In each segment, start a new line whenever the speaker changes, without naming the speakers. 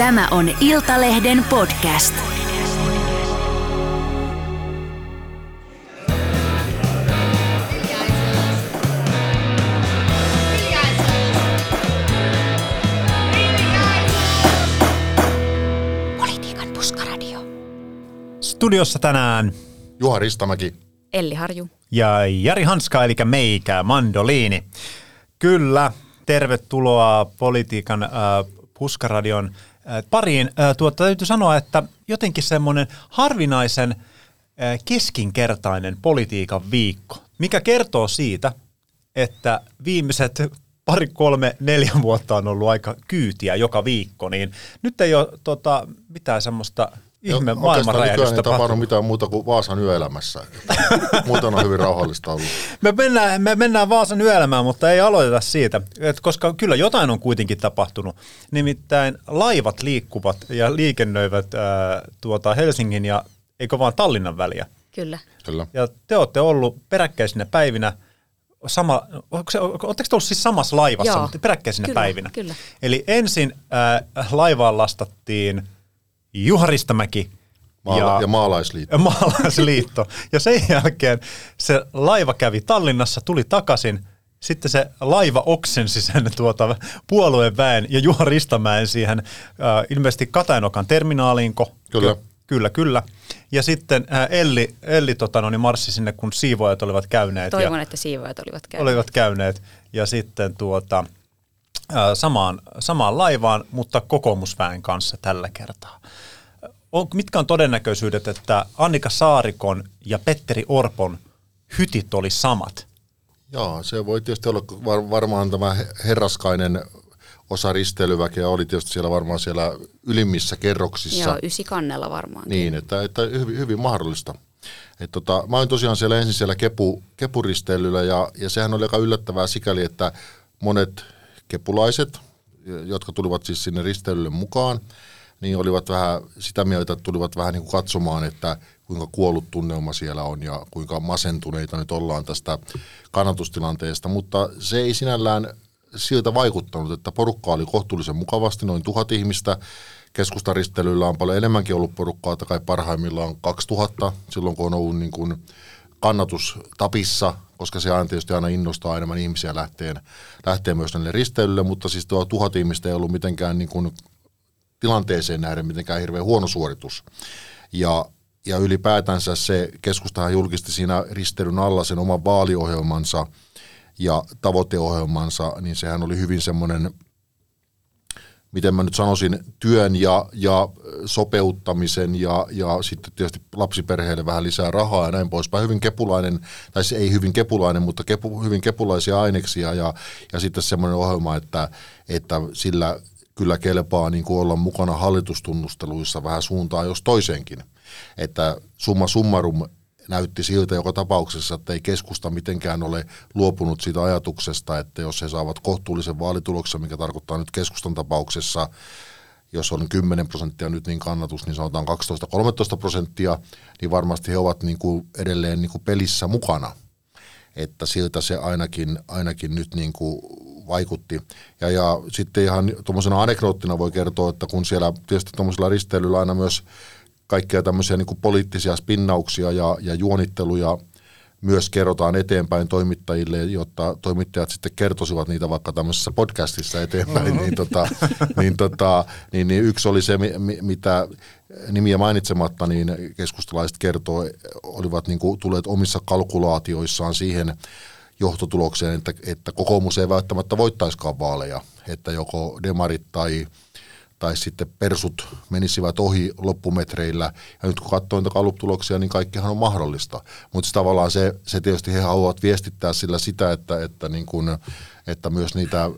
Tämä on Iltalehden podcast. Politiikan puskaradio.
Studiossa tänään
Juha Ristamäki.
Elli Harju.
ja Jari Hanska, eli meikä, mandoliini. Kyllä, tervetuloa politiikan äh, puskaradion pariin. Äh, tuota, täytyy sanoa, että jotenkin semmoinen harvinaisen äh, keskinkertainen politiikan viikko, mikä kertoo siitä, että viimeiset pari, kolme, neljä vuotta on ollut aika kyytiä joka viikko, niin nyt ei ole tota, mitään semmoista ihme
Oikeastaan nykyään
maailmanräjähdystä
ei tapahdu mitään muuta kuin Vaasan yöelämässä. Muuten on hyvin rauhallista ollut.
Me mennään, me mennään Vaasan yöelämään, mutta ei aloiteta siitä, Et koska kyllä jotain on kuitenkin tapahtunut. Nimittäin laivat liikkuvat ja liikennöivät ää, tuota Helsingin ja eikö vaan Tallinnan väliä.
Kyllä.
Kyllä.
Ja te olette ollut peräkkäisinä päivinä sama, oletteko te ollut siis samassa laivassa,
Joo.
mutta peräkkäisinä
Kyllä,
päivinä?
kyllä.
Eli ensin äh, laivaan lastattiin Juha Ristamäki
Maala- ja, ja maalaisliitto.
maalaisliitto. Ja sen jälkeen se laiva kävi Tallinnassa, tuli takaisin. Sitten se laiva oksensi sen tuota, puolueen väen ja Juha Ristamäen siihen äh, ilmeisesti Katainokan terminaaliinko.
Kyllä.
Ky- kyllä, kyllä. Ja sitten äh, Elli, Elli tota, no, niin marssi sinne, kun siivoajat olivat käyneet.
Toivon,
ja,
että siivoajat olivat käyneet.
olivat käyneet. Ja sitten tuota, samaan, samaan laivaan, mutta kokoomusväen kanssa tällä kertaa. On, mitkä on todennäköisyydet, että Annika Saarikon ja Petteri Orpon hytit oli samat?
Joo, se voi tietysti olla var, varmaan tämä herraskainen osa risteilyväkeä oli tietysti siellä varmaan siellä ylimmissä kerroksissa.
Joo, ysi kannella varmaan.
Niin, että, että hyvin, hyvin mahdollista. Et tota, mä olin tosiaan siellä ensin siellä kepu, kepuristeilyllä ja, ja sehän oli aika yllättävää sikäli, että monet kepulaiset, jotka tulivat siis sinne risteilylle mukaan, niin olivat vähän sitä mieltä, että tulivat vähän niin kuin katsomaan, että kuinka kuollut tunnelma siellä on ja kuinka masentuneita nyt ollaan tästä kannatustilanteesta, mutta se ei sinällään siltä vaikuttanut, että porukka oli kohtuullisen mukavasti, noin tuhat ihmistä. Keskustaristeilyllä on paljon enemmänkin ollut porukkaa, että kai parhaimmillaan 2000, silloin kun on ollut niin kuin kannatus tapissa, koska se aina tietysti aina innostaa enemmän ihmisiä lähteen, lähtee myös näille risteilylle, mutta siis tuo tuhat ihmistä ei ollut mitenkään niin kuin tilanteeseen nähden mitenkään hirveän huono suoritus. Ja, ja ylipäätänsä se keskustahan julkisti siinä risteilyn alla sen oman vaaliohjelmansa ja tavoiteohjelmansa, niin sehän oli hyvin semmoinen, miten mä nyt sanoisin, työn ja, ja sopeuttamisen ja, ja sitten tietysti lapsiperheille vähän lisää rahaa ja näin poispäin. Hyvin kepulainen, tai se ei hyvin kepulainen, mutta kepu, hyvin kepulaisia aineksia ja, ja sitten semmoinen ohjelma, että, että sillä kyllä kelpaa niin kuin olla mukana hallitustunnusteluissa vähän suuntaan jos toiseenkin. Että summa summarum näytti siltä joka tapauksessa, että ei keskusta mitenkään ole luopunut siitä ajatuksesta, että jos he saavat kohtuullisen vaalituloksen, mikä tarkoittaa nyt keskustan tapauksessa, jos on 10 prosenttia nyt niin kannatus, niin sanotaan 12-13 prosenttia, niin varmasti he ovat niin kuin edelleen niin kuin pelissä mukana. Että siltä se ainakin, ainakin nyt niin kuin vaikutti. Ja, ja sitten ihan tuommoisena anekdoottina voi kertoa, että kun siellä tietysti tuommoisella risteilyllä aina myös kaikkea tämmöisiä niin kuin poliittisia spinnauksia ja, ja juonitteluja myös kerrotaan eteenpäin toimittajille, jotta toimittajat sitten kertoisivat niitä vaikka tämmöisessä podcastissa eteenpäin, niin, tota, niin, tota, niin, niin yksi oli se, mi- mitä nimiä mainitsematta, niin keskustalaiset kertoo, olivat niin kuin tulleet omissa kalkulaatioissaan siihen johtotulokseen, että, että kokoomus ei välttämättä voittaiskaan vaaleja, että joko demarit tai tai sitten persut menisivät ohi loppumetreillä. Ja nyt kun katsoo niitä kalluptuloksia, niin kaikkihan on mahdollista. Mutta tavallaan se, se tietysti he haluavat viestittää sillä sitä, että, että, niin kun, että myös niitä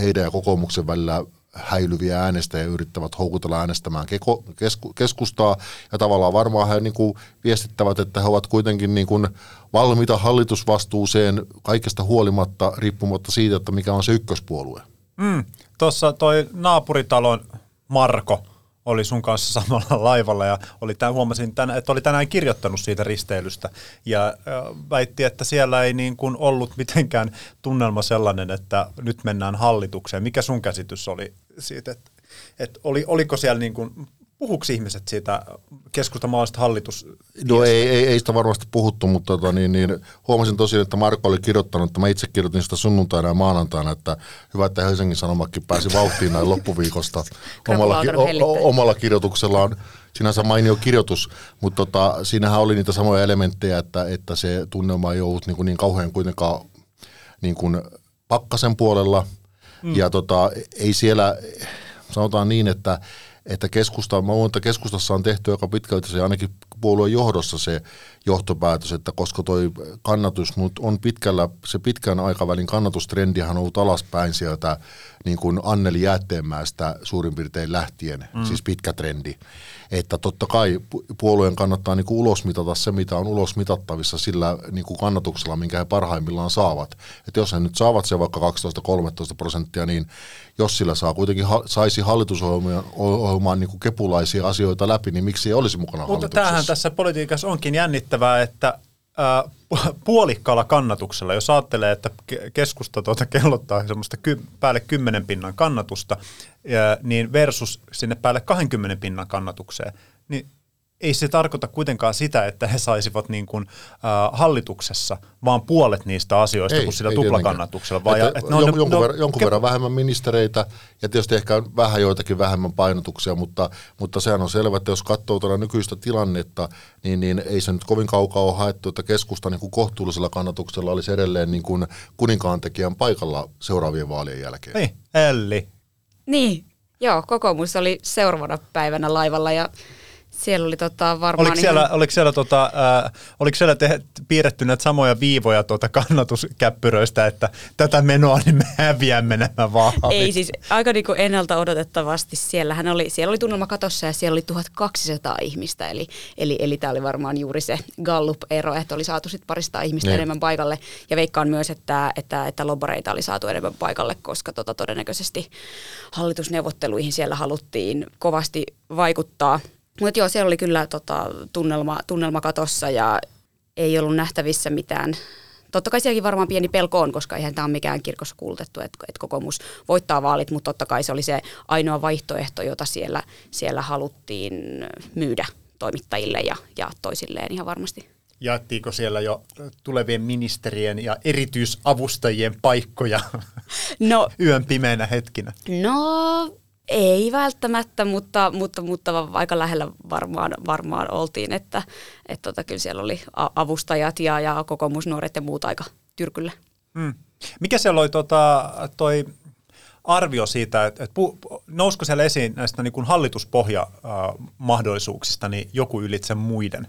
heidän ja kokoomuksen välillä häilyviä äänestäjiä yrittävät houkutella äänestämään keko, kesku, keskustaa. Ja tavallaan varmaan he niin kuin viestittävät, että he ovat kuitenkin niin kuin valmiita hallitusvastuuseen kaikesta huolimatta, riippumatta siitä, että mikä on se ykköspuolue.
Mm, Tuossa toi naapuritalon Marko oli sun kanssa samalla laivalla ja oli tämän, huomasin, tänä, että oli tänään kirjoittanut siitä risteilystä ja väitti, että siellä ei niin kuin ollut mitenkään tunnelma sellainen, että nyt mennään hallitukseen. Mikä sun käsitys oli siitä? Että et oli, oliko siellä niin kuin, puhuuko ihmiset siitä keskustamaallisesta hallitus?
No ei, ei, ei sitä varmasti puhuttu, mutta tota, niin, niin, huomasin tosiaan, että Marko oli kirjoittanut, että mä itse kirjoitin sitä sunnuntaina ja maanantaina, että hyvä, että Helsingin Sanomakin pääsi vauhtiin näin loppuviikosta omalla, ki- o, omalla kirjoituksellaan. Sinänsä mainio kirjoitus, mutta tota, siinähän oli niitä samoja elementtejä, että, että se tunnelma ei ollut niin, kuin niin kauhean kuitenkaan niin kuin pakkasen puolella. Mm. Ja tota, ei siellä, sanotaan niin, että että keskusta, mä luulen, että keskustassa on tehty aika pitkälti se ainakin puolueen johdossa se johtopäätös, että koska toi kannatus on pitkällä, se pitkän aikavälin kannatustrendihan on ollut alaspäin sieltä niin kuin Anneli Jäätteenmäestä suurin piirtein lähtien, mm. siis pitkä trendi. Että totta kai puolueen kannattaa niin kuin ulosmitata se, mitä on ulosmitattavissa sillä niin kuin kannatuksella, minkä he parhaimmillaan saavat. Että jos he nyt saavat se vaikka 12-13 prosenttia, niin jos sillä saa kuitenkin saisi hallitusohjelmaan niin kuin kepulaisia asioita läpi, niin miksi ei olisi mukana
Mutta tämähän tässä politiikassa onkin jännittävää, että puolikkaalla kannatuksella, jos ajattelee, että keskusta tuota kellottaa semmoista ky- päälle 10 pinnan kannatusta, ja, niin versus sinne päälle 20 pinnan kannatukseen, niin ei se tarkoita kuitenkaan sitä, että he saisivat niin kuin, äh, hallituksessa vaan puolet niistä asioista ei, kuin sillä tuplakannatuksella.
Vaan että, ja, että jon, jonkun, no, verran, jonkun ke- verran vähemmän ministereitä ja tietysti ehkä vähän joitakin vähemmän painotuksia, mutta, mutta sehän on selvä, että jos katsoo tuota nykyistä tilannetta, niin, niin ei se nyt kovin kaukaa ole haettu, että keskusta niin kuin kohtuullisella kannatuksella olisi edelleen niin kuin kuninkaantekijän paikalla seuraavien vaalien jälkeen.
Niin, Elli.
Niin, joo, kokoomus oli seuraavana päivänä laivalla ja siellä oli tota varmaan
oliko siellä, ihan... oliko siellä, tota, äh, oliko siellä te, piirretty näitä samoja viivoja tuota kannatuskäppyröistä, että tätä menoa niin me häviämme nämä vaalit?
Ei siis aika niin kuin ennalta odotettavasti. Siellähän oli, siellä oli tunnelma katossa ja siellä oli 1200 ihmistä, eli, eli, eli tämä oli varmaan juuri se Gallup-ero, että oli saatu sitten parista ihmistä niin. enemmän paikalle. Ja veikkaan myös, että, että, että lobbareita oli saatu enemmän paikalle, koska tota, todennäköisesti hallitusneuvotteluihin siellä haluttiin kovasti vaikuttaa – mutta joo, siellä oli kyllä tota, tunnelma, tunnelma katossa ja ei ollut nähtävissä mitään. Totta kai sielläkin varmaan pieni pelko on, koska eihän tämä ole mikään kirkossa kuulutettu, että, että kokoomus voittaa vaalit, mutta totta kai se oli se ainoa vaihtoehto, jota siellä, siellä haluttiin myydä toimittajille ja, ja toisilleen ihan varmasti.
Jaettiinko siellä jo tulevien ministerien ja erityisavustajien paikkoja no, yön pimeänä hetkinä?
No ei välttämättä, mutta, mutta, mutta aika lähellä varmaan, varmaan oltiin, että et tota, kyllä siellä oli avustajat ja, ja kokoomusnuoret ja muut aika tyrkyllä.
Hmm. Mikä siellä oli tota, toi arvio siitä, että, että nousko siellä esiin näistä niin kuin hallituspohja-mahdollisuuksista niin joku ylitse muiden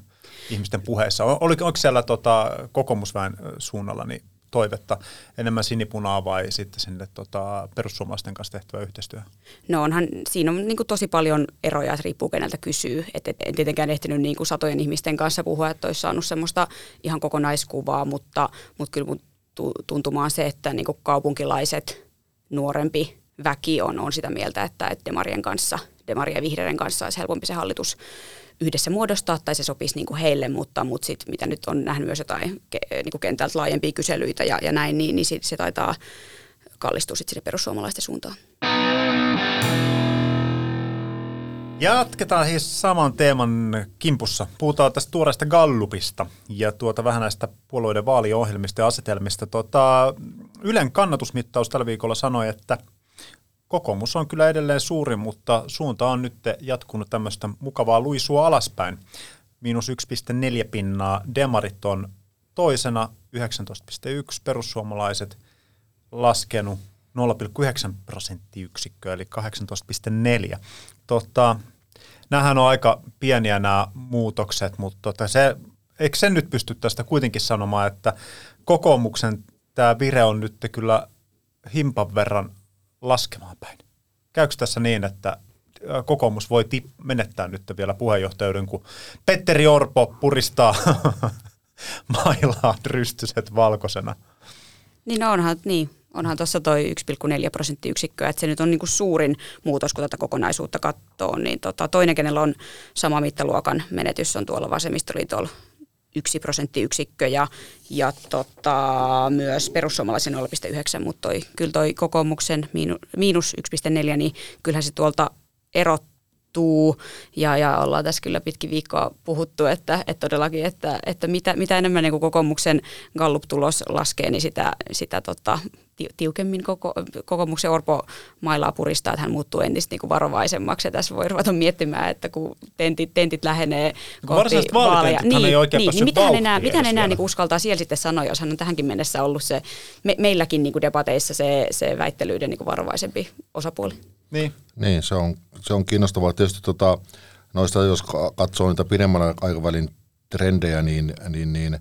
ihmisten puheissa? Oliko, oliko siellä tota, kokoomusväen suunnalla niin toivetta enemmän sinipunaa vai sitten sinne tota, perussuomalaisten kanssa tehtävä yhteistyö?
No onhan, siinä on niin kuin tosi paljon eroja, että riippuu keneltä kysyy. Et, et, en tietenkään ehtinyt niin kuin satojen ihmisten kanssa puhua, että olisi saanut semmoista ihan kokonaiskuvaa, mutta, mutta kyllä mun tuntumaan se, että niin kuin kaupunkilaiset nuorempi väki on, on sitä mieltä, että, että Demarien kanssa, Demarien ja Vihreiden kanssa olisi helpompi se hallitus yhdessä muodostaa tai se sopisi niin kuin heille, mutta, mutta sit, mitä nyt on nähnyt myös jotain niin kuin kentältä laajempia kyselyitä ja, ja näin, niin, niin sit, se taitaa kallistua sitten sinne perussuomalaisten suuntaan.
Jatketaan siis saman teeman kimpussa. Puhutaan tästä tuoreesta Gallupista ja tuota vähän näistä puolueiden vaaliohjelmista ja asetelmista. Tuota, Ylen kannatusmittaus tällä viikolla sanoi, että kokoomus on kyllä edelleen suuri, mutta suunta on nyt jatkunut tämmöistä mukavaa luisua alaspäin. Miinus 1,4 pinnaa, demarit on toisena 19,1, perussuomalaiset laskenut 0,9 prosenttiyksikköä, eli 18,4. Tota, nämähän on aika pieniä nämä muutokset, mutta tota se, eikö sen nyt pysty tästä kuitenkin sanomaan, että kokoomuksen tämä vire on nyt kyllä himpan verran laskemaan päin. Käykö tässä niin, että kokoomus voi tip- menettää nyt vielä puheenjohtajuuden, kun Petteri Orpo puristaa mailaa rystyset valkoisena?
Niin no onhan, niin. Onhan tuossa toi 1,4 prosenttiyksikköä, että se nyt on niinku suurin muutos, kun tätä kokonaisuutta katsoo. Niin tota, toinen, kenellä on sama mittaluokan menetys, on tuolla vasemmistoliitolla yksi prosenttiyksikkö ja, ja tota, myös perussuomalaisen 0,9, mutta toi, kyllä toi kokoomuksen miinus 1,4, niin kyllähän se tuolta erottuu. Ja, ja ollaan tässä kyllä pitkin viikkoa puhuttu, että, että todellakin, että, että mitä, mitä enemmän niin kokoomuksen Gallup-tulos laskee, niin sitä, sitä tota, tiukemmin koko, kokoomuksen Orpo mailaa puristaa, että hän muuttuu entistä niin kuin varovaisemmaksi. Ja tässä voi ruveta miettimään, että kun tentit, tentit lähenee kohti vaaleja.
Niin, ei oikein niin, niin
mitä hän enää, mitä hän enää niin uskaltaa siellä sitten sanoa, jos hän on tähänkin mennessä ollut se, me, meilläkin niin kuin debateissa se, se väittelyiden niin kuin varovaisempi osapuoli.
Niin, niin se, on, se on kiinnostavaa. Tietysti tota, noista, jos katsoo niitä pidemmän aikavälin trendejä, niin, niin, niin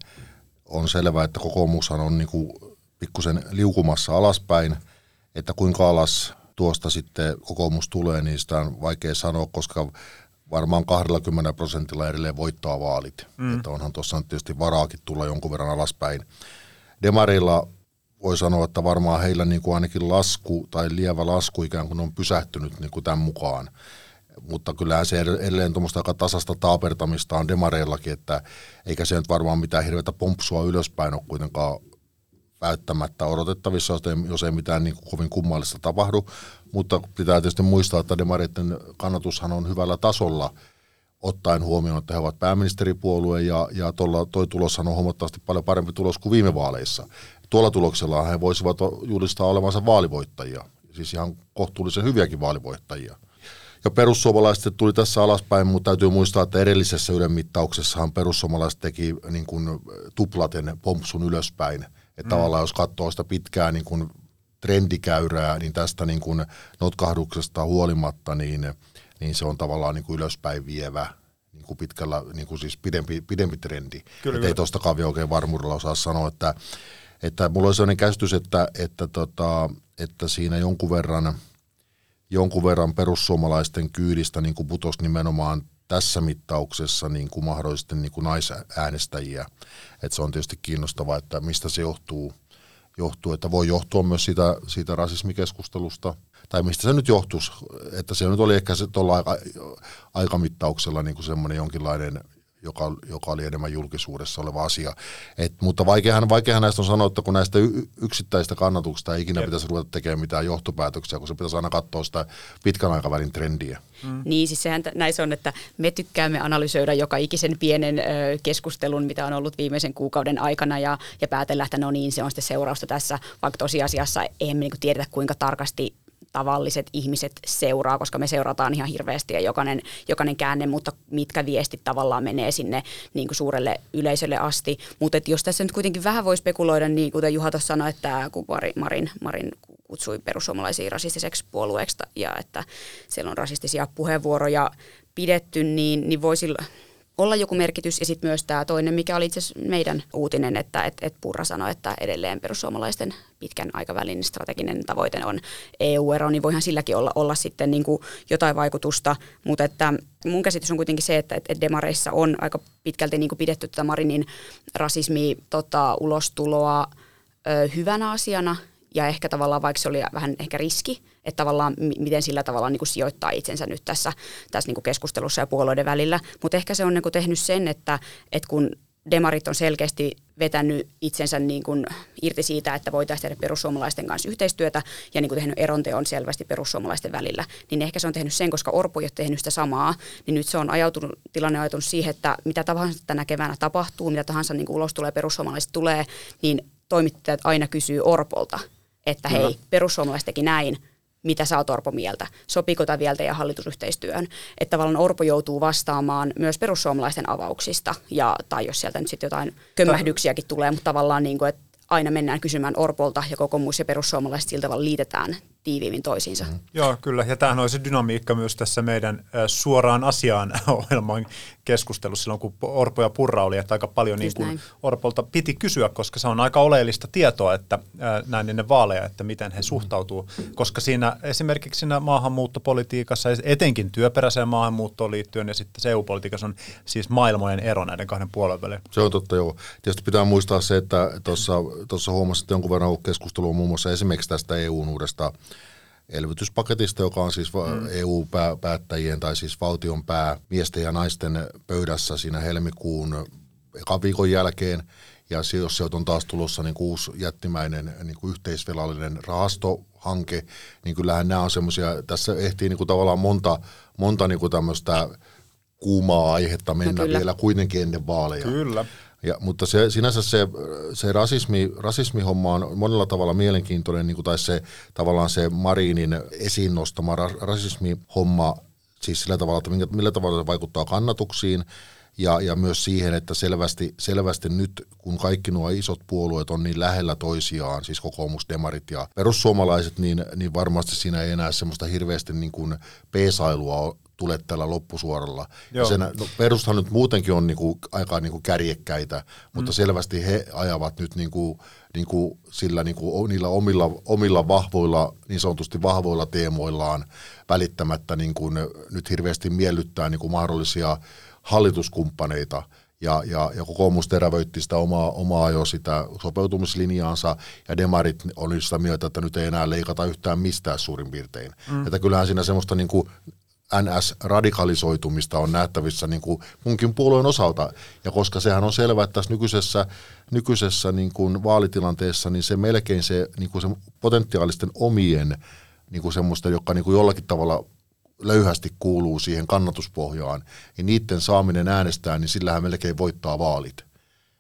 on selvää, että kokoomushan on niin kuin pikkusen liukumassa alaspäin, että kuinka alas tuosta sitten kokoomus tulee, niin sitä on vaikea sanoa, koska varmaan 20 prosentilla edelleen voittaa vaalit. Mm. Että onhan tuossa tietysti varaakin tulla jonkun verran alaspäin. Demarilla voi sanoa, että varmaan heillä niin kuin ainakin lasku tai lievä lasku ikään kuin on pysähtynyt niin kuin tämän mukaan. Mutta kyllähän se edelleen tuommoista aika tasasta taapertamista on demareillakin, että eikä se nyt varmaan mitään hirveätä pompsua ylöspäin ole kuitenkaan välttämättä odotettavissa, jos ei mitään niin kuin kovin kummallista tapahdu. Mutta pitää tietysti muistaa, että demareiden kannatushan on hyvällä tasolla ottaen huomioon, että he ovat pääministeripuolue ja, ja tuolla, toi tuloshan on huomattavasti paljon parempi tulos kuin viime vaaleissa. Tuolla tuloksella he voisivat julistaa olevansa vaalivoittajia, siis ihan kohtuullisen hyviäkin vaalivoittajia. Ja perussuomalaiset tuli tässä alaspäin, mutta täytyy muistaa, että edellisessä ylenmittauksessahan perussuomalaiset teki niin kuin tuplaten pompsun ylöspäin – että mm. tavallaan jos katsoo sitä pitkää niin kuin trendikäyrää, niin tästä niin kuin notkahduksesta huolimatta, niin, niin se on tavallaan niin kuin ylöspäin vievä niin kuin pitkällä, niin kuin siis pidempi, pidempi trendi. Kyllä, että ei tuostakaan vielä oikein varmuudella osaa sanoa, että, että mulla on sellainen käsitys, että, että, tota, että siinä jonkun verran, jonkun verran perussuomalaisten kyydistä niin kuin putosi nimenomaan tässä mittauksessa niin kuin mahdollisesti niin kuin naisäänestäjiä. Et se on tietysti kiinnostavaa, että mistä se johtuu. johtuu että voi johtua myös siitä, siitä rasismikeskustelusta, tai mistä se nyt johtuisi, että se nyt oli ehkä se tuolla aika, aikamittauksella niin kuin semmoinen jonkinlainen joka, joka oli enemmän julkisuudessa oleva asia. Et, mutta vaikeahan, vaikeahan näistä on sanoa, että kun näistä yksittäistä kannatuksista ei ikinä Jep. pitäisi ruveta tekemään mitään johtopäätöksiä, kun se pitäisi aina katsoa sitä pitkän aikavälin trendiä.
Mm. Niin, siis sehän näissä on, että me tykkäämme analysoida joka ikisen pienen ö, keskustelun, mitä on ollut viimeisen kuukauden aikana ja, ja päätellä, että no niin, se on sitten seurausta tässä, vaikka tosiasiassa emme niin tiedetä, kuinka tarkasti tavalliset ihmiset seuraa, koska me seurataan ihan hirveästi ja jokainen, jokainen käänne, mutta mitkä viestit tavallaan menee sinne niin kuin suurelle yleisölle asti. Mutta jos tässä nyt kuitenkin vähän voi spekuloida, niin kuten Juha tuossa sanoi, että kun Marin, Marin kutsui perussuomalaisia rasistiseksi puolueeksi ja että siellä on rasistisia puheenvuoroja pidetty, niin, niin voisi olla joku merkitys. Ja sitten myös tämä toinen, mikä oli itse meidän uutinen, että et, et Purra sanoi, että edelleen perussuomalaisten pitkän aikavälin strateginen tavoite on EU-ero, niin voihan silläkin olla, olla sitten niin kuin jotain vaikutusta. Mutta että mun käsitys on kuitenkin se, että, että demareissa on aika pitkälti niin kuin pidetty tätä Marinin rasismi tota, ulostuloa ö, hyvänä asiana ja ehkä tavallaan vaikka se oli vähän ehkä riski, että tavallaan miten sillä tavalla niin kuin sijoittaa itsensä nyt tässä, tässä niin kuin keskustelussa ja puolueiden välillä. Mutta ehkä se on niin kuin tehnyt sen, että, että kun demarit on selkeästi vetänyt itsensä niin kuin irti siitä, että voitaisiin tehdä perussuomalaisten kanssa yhteistyötä ja niin kuin tehnyt eronteon selvästi perussuomalaisten välillä, niin ehkä se on tehnyt sen, koska Orpo ei ole tehnyt sitä samaa, niin nyt se on ajautunut, tilanne ajautunut siihen, että mitä tahansa tänä keväänä tapahtuu, mitä tahansa niin kuin ulos tulee, perussuomalaiset tulee, niin toimittajat aina kysyy Orpolta, että hei, perussuomalaiset teki näin, mitä sä oot Orpo mieltä, sopiiko tämä vielä teidän hallitusyhteistyöhön. Että tavallaan Orpo joutuu vastaamaan myös perussuomalaisten avauksista, ja, tai jos sieltä nyt sitten jotain kömmähdyksiäkin tulee, mutta tavallaan niin kuin, että aina mennään kysymään Orpolta ja kokoomus ja perussuomalaiset sillä tavalla liitetään tiiviimmin toisiinsa. Mm.
Joo, kyllä. Ja tämähän on se dynamiikka myös tässä meidän suoraan asiaan ohjelman keskustelussa silloin, kun Orpo ja Purra oli, että aika paljon niin kuin Orpolta piti kysyä, koska se on aika oleellista tietoa, että näin ennen vaaleja, että miten he suhtautuu. Koska siinä esimerkiksi siinä maahanmuuttopolitiikassa, etenkin työperäiseen maahanmuuttoon liittyen ja sitten se EU-politiikassa on siis maailmojen ero näiden kahden puolen välillä.
Se on totta, joo. Tietysti pitää muistaa se, että tuossa huomasin, että jonkun verran keskustelua muun muassa esimerkiksi tästä EUn uudesta elvytyspaketista, joka on siis mm. EU-päättäjien tai siis valtion päämiesten ja naisten pöydässä siinä helmikuun ekan viikon jälkeen, ja jos sieltä on taas tulossa niin kuin uusi jättimäinen niin kuin yhteisvelallinen rahastohanke, niin kyllähän nämä on semmoisia, tässä ehtii niin kuin tavallaan monta, monta niin kuin tämmöistä kuumaa aihetta mennä no vielä kuitenkin ennen vaaleja.
Kyllä.
Ja, mutta se, sinänsä se, se rasismi, rasismihomma on monella tavalla mielenkiintoinen, niin kuin, tai se tavallaan se Marinin esiin nostama rasismihomma, siis sillä tavalla, että millä, millä tavalla se vaikuttaa kannatuksiin, ja, ja myös siihen, että selvästi, selvästi nyt, kun kaikki nuo isot puolueet on niin lähellä toisiaan, siis kokoomus, demarit ja perussuomalaiset, niin, niin varmasti siinä ei enää semmoista hirveästi niin kuin peesailua tule tällä loppusuoralla. Ja sen, no, perustahan nyt muutenkin on niinku, aika niinku kärjekkäitä, mutta mm. selvästi he ajavat nyt niinku, niinku sillä niinku, niillä omilla, omilla vahvoilla, niin sanotusti vahvoilla teemoillaan välittämättä niinku, nyt hirveästi miellyttää niinku mahdollisia hallituskumppaneita – ja, ja, ja kokoomus terävöitti sitä omaa, omaa jo sitä sopeutumislinjaansa, ja demarit oli sitä mieltä, että nyt ei enää leikata yhtään mistään suurin piirtein. Mm. Että kyllähän siinä semmoista niin kuin NS-radikalisoitumista on nähtävissä niin kuin munkin puolueen osalta. Ja koska sehän on selvää, että tässä nykyisessä, nykyisessä niin kuin vaalitilanteessa, niin se melkein se, niin kuin se potentiaalisten omien niin kuin semmoista, joka niin kuin jollakin tavalla löyhästi kuuluu siihen kannatuspohjaan, niin niiden saaminen äänestää, niin sillähän melkein voittaa vaalit.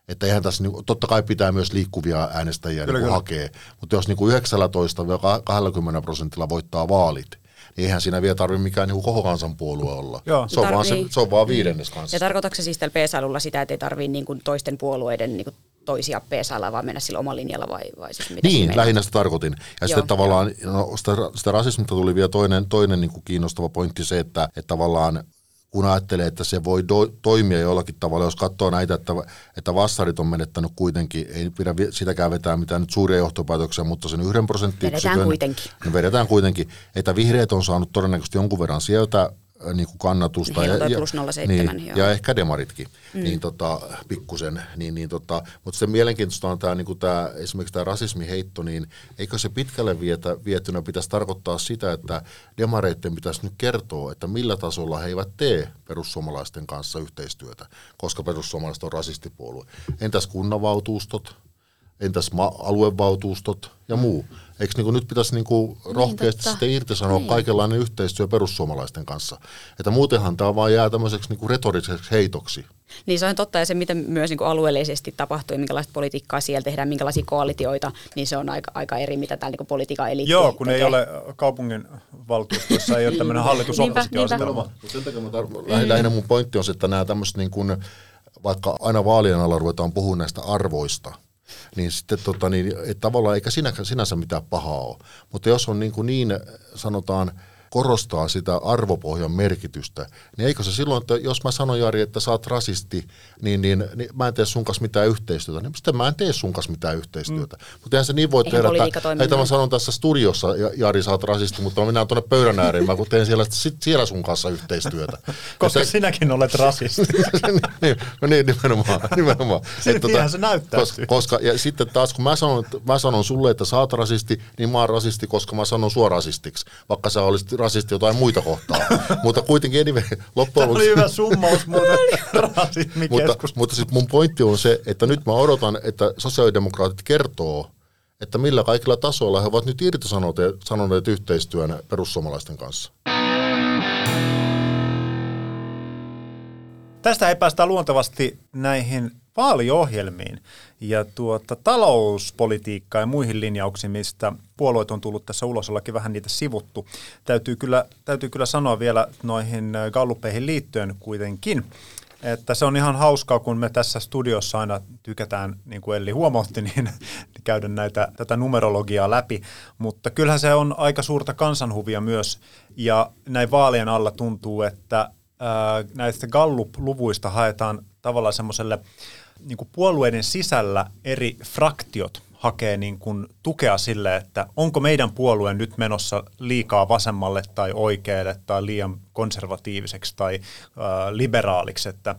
Että eihän tässä, niin totta kai pitää myös liikkuvia äänestäjiä kyllä, niin hakea, mutta jos niin 19-20 prosentilla voittaa vaalit, eihän siinä vielä tarvitse mikään niin koko kansanpuolue olla. Joo. Se, on vaan se, se on vaan viidennes kanssa.
Ja tarkoitatko se siis tällä PSLulla sitä, että ei tarvitse niin kuin toisten puolueiden niin kuin toisia PSL, vaan mennä sillä omalla linjalla vai, vai siis mitä
Niin, lähinnä sitä tarkoitin. Ja Joo, sitten tavallaan no, sitä, sitä rasismista tuli vielä toinen, toinen niin kuin kiinnostava pointti se, että, että tavallaan kun ajattelee, että se voi do, toimia jollakin tavalla, jos katsoo näitä, että, että vassarit on menettänyt kuitenkin, ei pidä sitäkään vetää mitään nyt suuria johtopäätöksiä, mutta sen yhden prosenttiyksikön.
Vedetään kuitenkin.
Niin vedetään kuitenkin, että vihreät on saanut todennäköisesti jonkun verran sieltä niin kuin kannatusta.
Ja, ja, plus 07,
niin, ja ehkä demaritkin, mm. niin tota, pikkusen. Niin, niin tota, mutta se mielenkiintoista on tämä, niin kuin tämä, esimerkiksi tämä rasismiheitto, niin eikö se pitkälle vietä, vietynä pitäisi tarkoittaa sitä, että demareiden pitäisi nyt kertoa, että millä tasolla he eivät tee perussuomalaisten kanssa yhteistyötä, koska perussuomalaiset on rasistipuolue. Entäs kunnanvaltuustot, entäs ma- aluevaltuustot ja muu? Eikö niin kuin nyt pitäisi niin kuin rohkeasti niin, sitten irtisanoa niin. kaikenlainen yhteistyö perussuomalaisten kanssa? Että muutenhan tämä vaan jää tämmöiseksi niin kuin retoriseksi heitoksi.
Niin se on totta, ja se miten myös niin kuin alueellisesti tapahtuu ja minkälaista politiikkaa siellä tehdään, minkälaisia koalitioita, niin se on aika, aika eri, mitä täällä niin politiikan eliitti
Joo, kun tekee. ei ole kaupungin valtuustossa, ei ole tämmöinen hallitus
Sen takia mä tar- mm. lähinnä mun pointti on se, että nämä tämmöiset niin kuin, vaikka aina vaalien alla ruvetaan puhumaan näistä arvoista – niin sitten tota, niin, että tavallaan eikä sinä, sinänsä mitään pahaa ole. Mutta jos on niin, kuin niin sanotaan korostaa sitä arvopohjan merkitystä, niin eikö se silloin, että jos mä sanon Jari, että sä oot rasisti, niin, niin, niin mä en tee sun kanssa mitään yhteistyötä, niin sitten mä en tee sun kanssa mitään yhteistyötä. Mm. Mutta eihän se niin voi Eihän tehdä, että että mä sanon tässä studiossa, Jari, sä oot rasisti, mutta mä mennään tuonne pöydän ääreen, mä kun teen siellä, sit siellä sun kanssa yhteistyötä.
Koska se, sinäkin olet rasisti.
niin, no niin, nimenomaan. nimenomaan.
että, tota, se näyttää.
Koska, koska, ja sitten taas kun mä sanon, mä sanon sulle, että sä oot rasisti, niin mä oon rasisti, koska mä sanon sua rasistiksi, vaikka sä olisit rasisti jotain muita kohtaa. mutta kuitenkin anyway, loppujen
lopuksi... Tämä oli hyvä summaus muuten
mutta, mutta sitten mun pointti on se, että nyt mä odotan, että sosiaalidemokraatit kertoo, että millä kaikilla tasoilla he ovat nyt irtisanoneet yhteistyön perussuomalaisten kanssa.
Tästä ei päästä luontevasti näihin vaaliohjelmiin ja tuota, talouspolitiikkaa ja muihin linjauksiin, mistä puolueet on tullut tässä ulosollakin vähän niitä sivuttu. Täytyy kyllä, täytyy kyllä sanoa vielä noihin gallupeihin liittyen kuitenkin, että se on ihan hauskaa, kun me tässä studiossa aina tykätään, niin kuin Elli huomautti, niin käydä näitä, tätä numerologiaa läpi. Mutta kyllähän se on aika suurta kansanhuvia myös, ja näin vaalien alla tuntuu, että ää, näistä Gallup-luvuista haetaan tavallaan semmoiselle niin puolueiden sisällä eri fraktiot hakee niin kuin tukea sille, että onko meidän puolue nyt menossa liikaa vasemmalle tai oikealle tai liian konservatiiviseksi tai äh, liberaaliksi, että äh,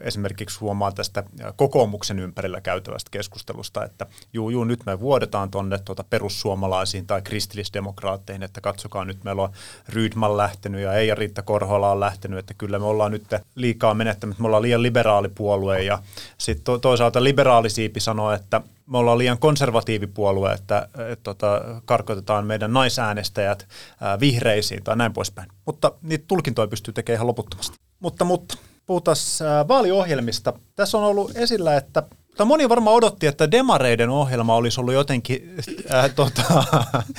esimerkiksi huomaa tästä kokoomuksen ympärillä käytävästä keskustelusta, että juu, juu, nyt me vuodetaan tuonne tuota perussuomalaisiin tai kristillisdemokraatteihin, että katsokaa nyt meillä on Rydman lähtenyt ja Eija Riitta Korhola on lähtenyt, että kyllä me ollaan nyt liikaa menettänyt, me ollaan liian liberaalipuolue ja sitten to- toisaalta liberaalisiipi sanoo, että me ollaan liian konservatiivipuolue, että et, tota, karkotetaan meidän naisäänestäjät ää, vihreisiin tai näin poispäin. Mutta niitä tulkintoja pystyy tekemään ihan loputtomasti. Mutta, mutta puhutaan vaaliohjelmista. Tässä on ollut esillä, että tai moni varmaan odotti, että Demareiden ohjelma olisi ollut jotenkin äh, tota,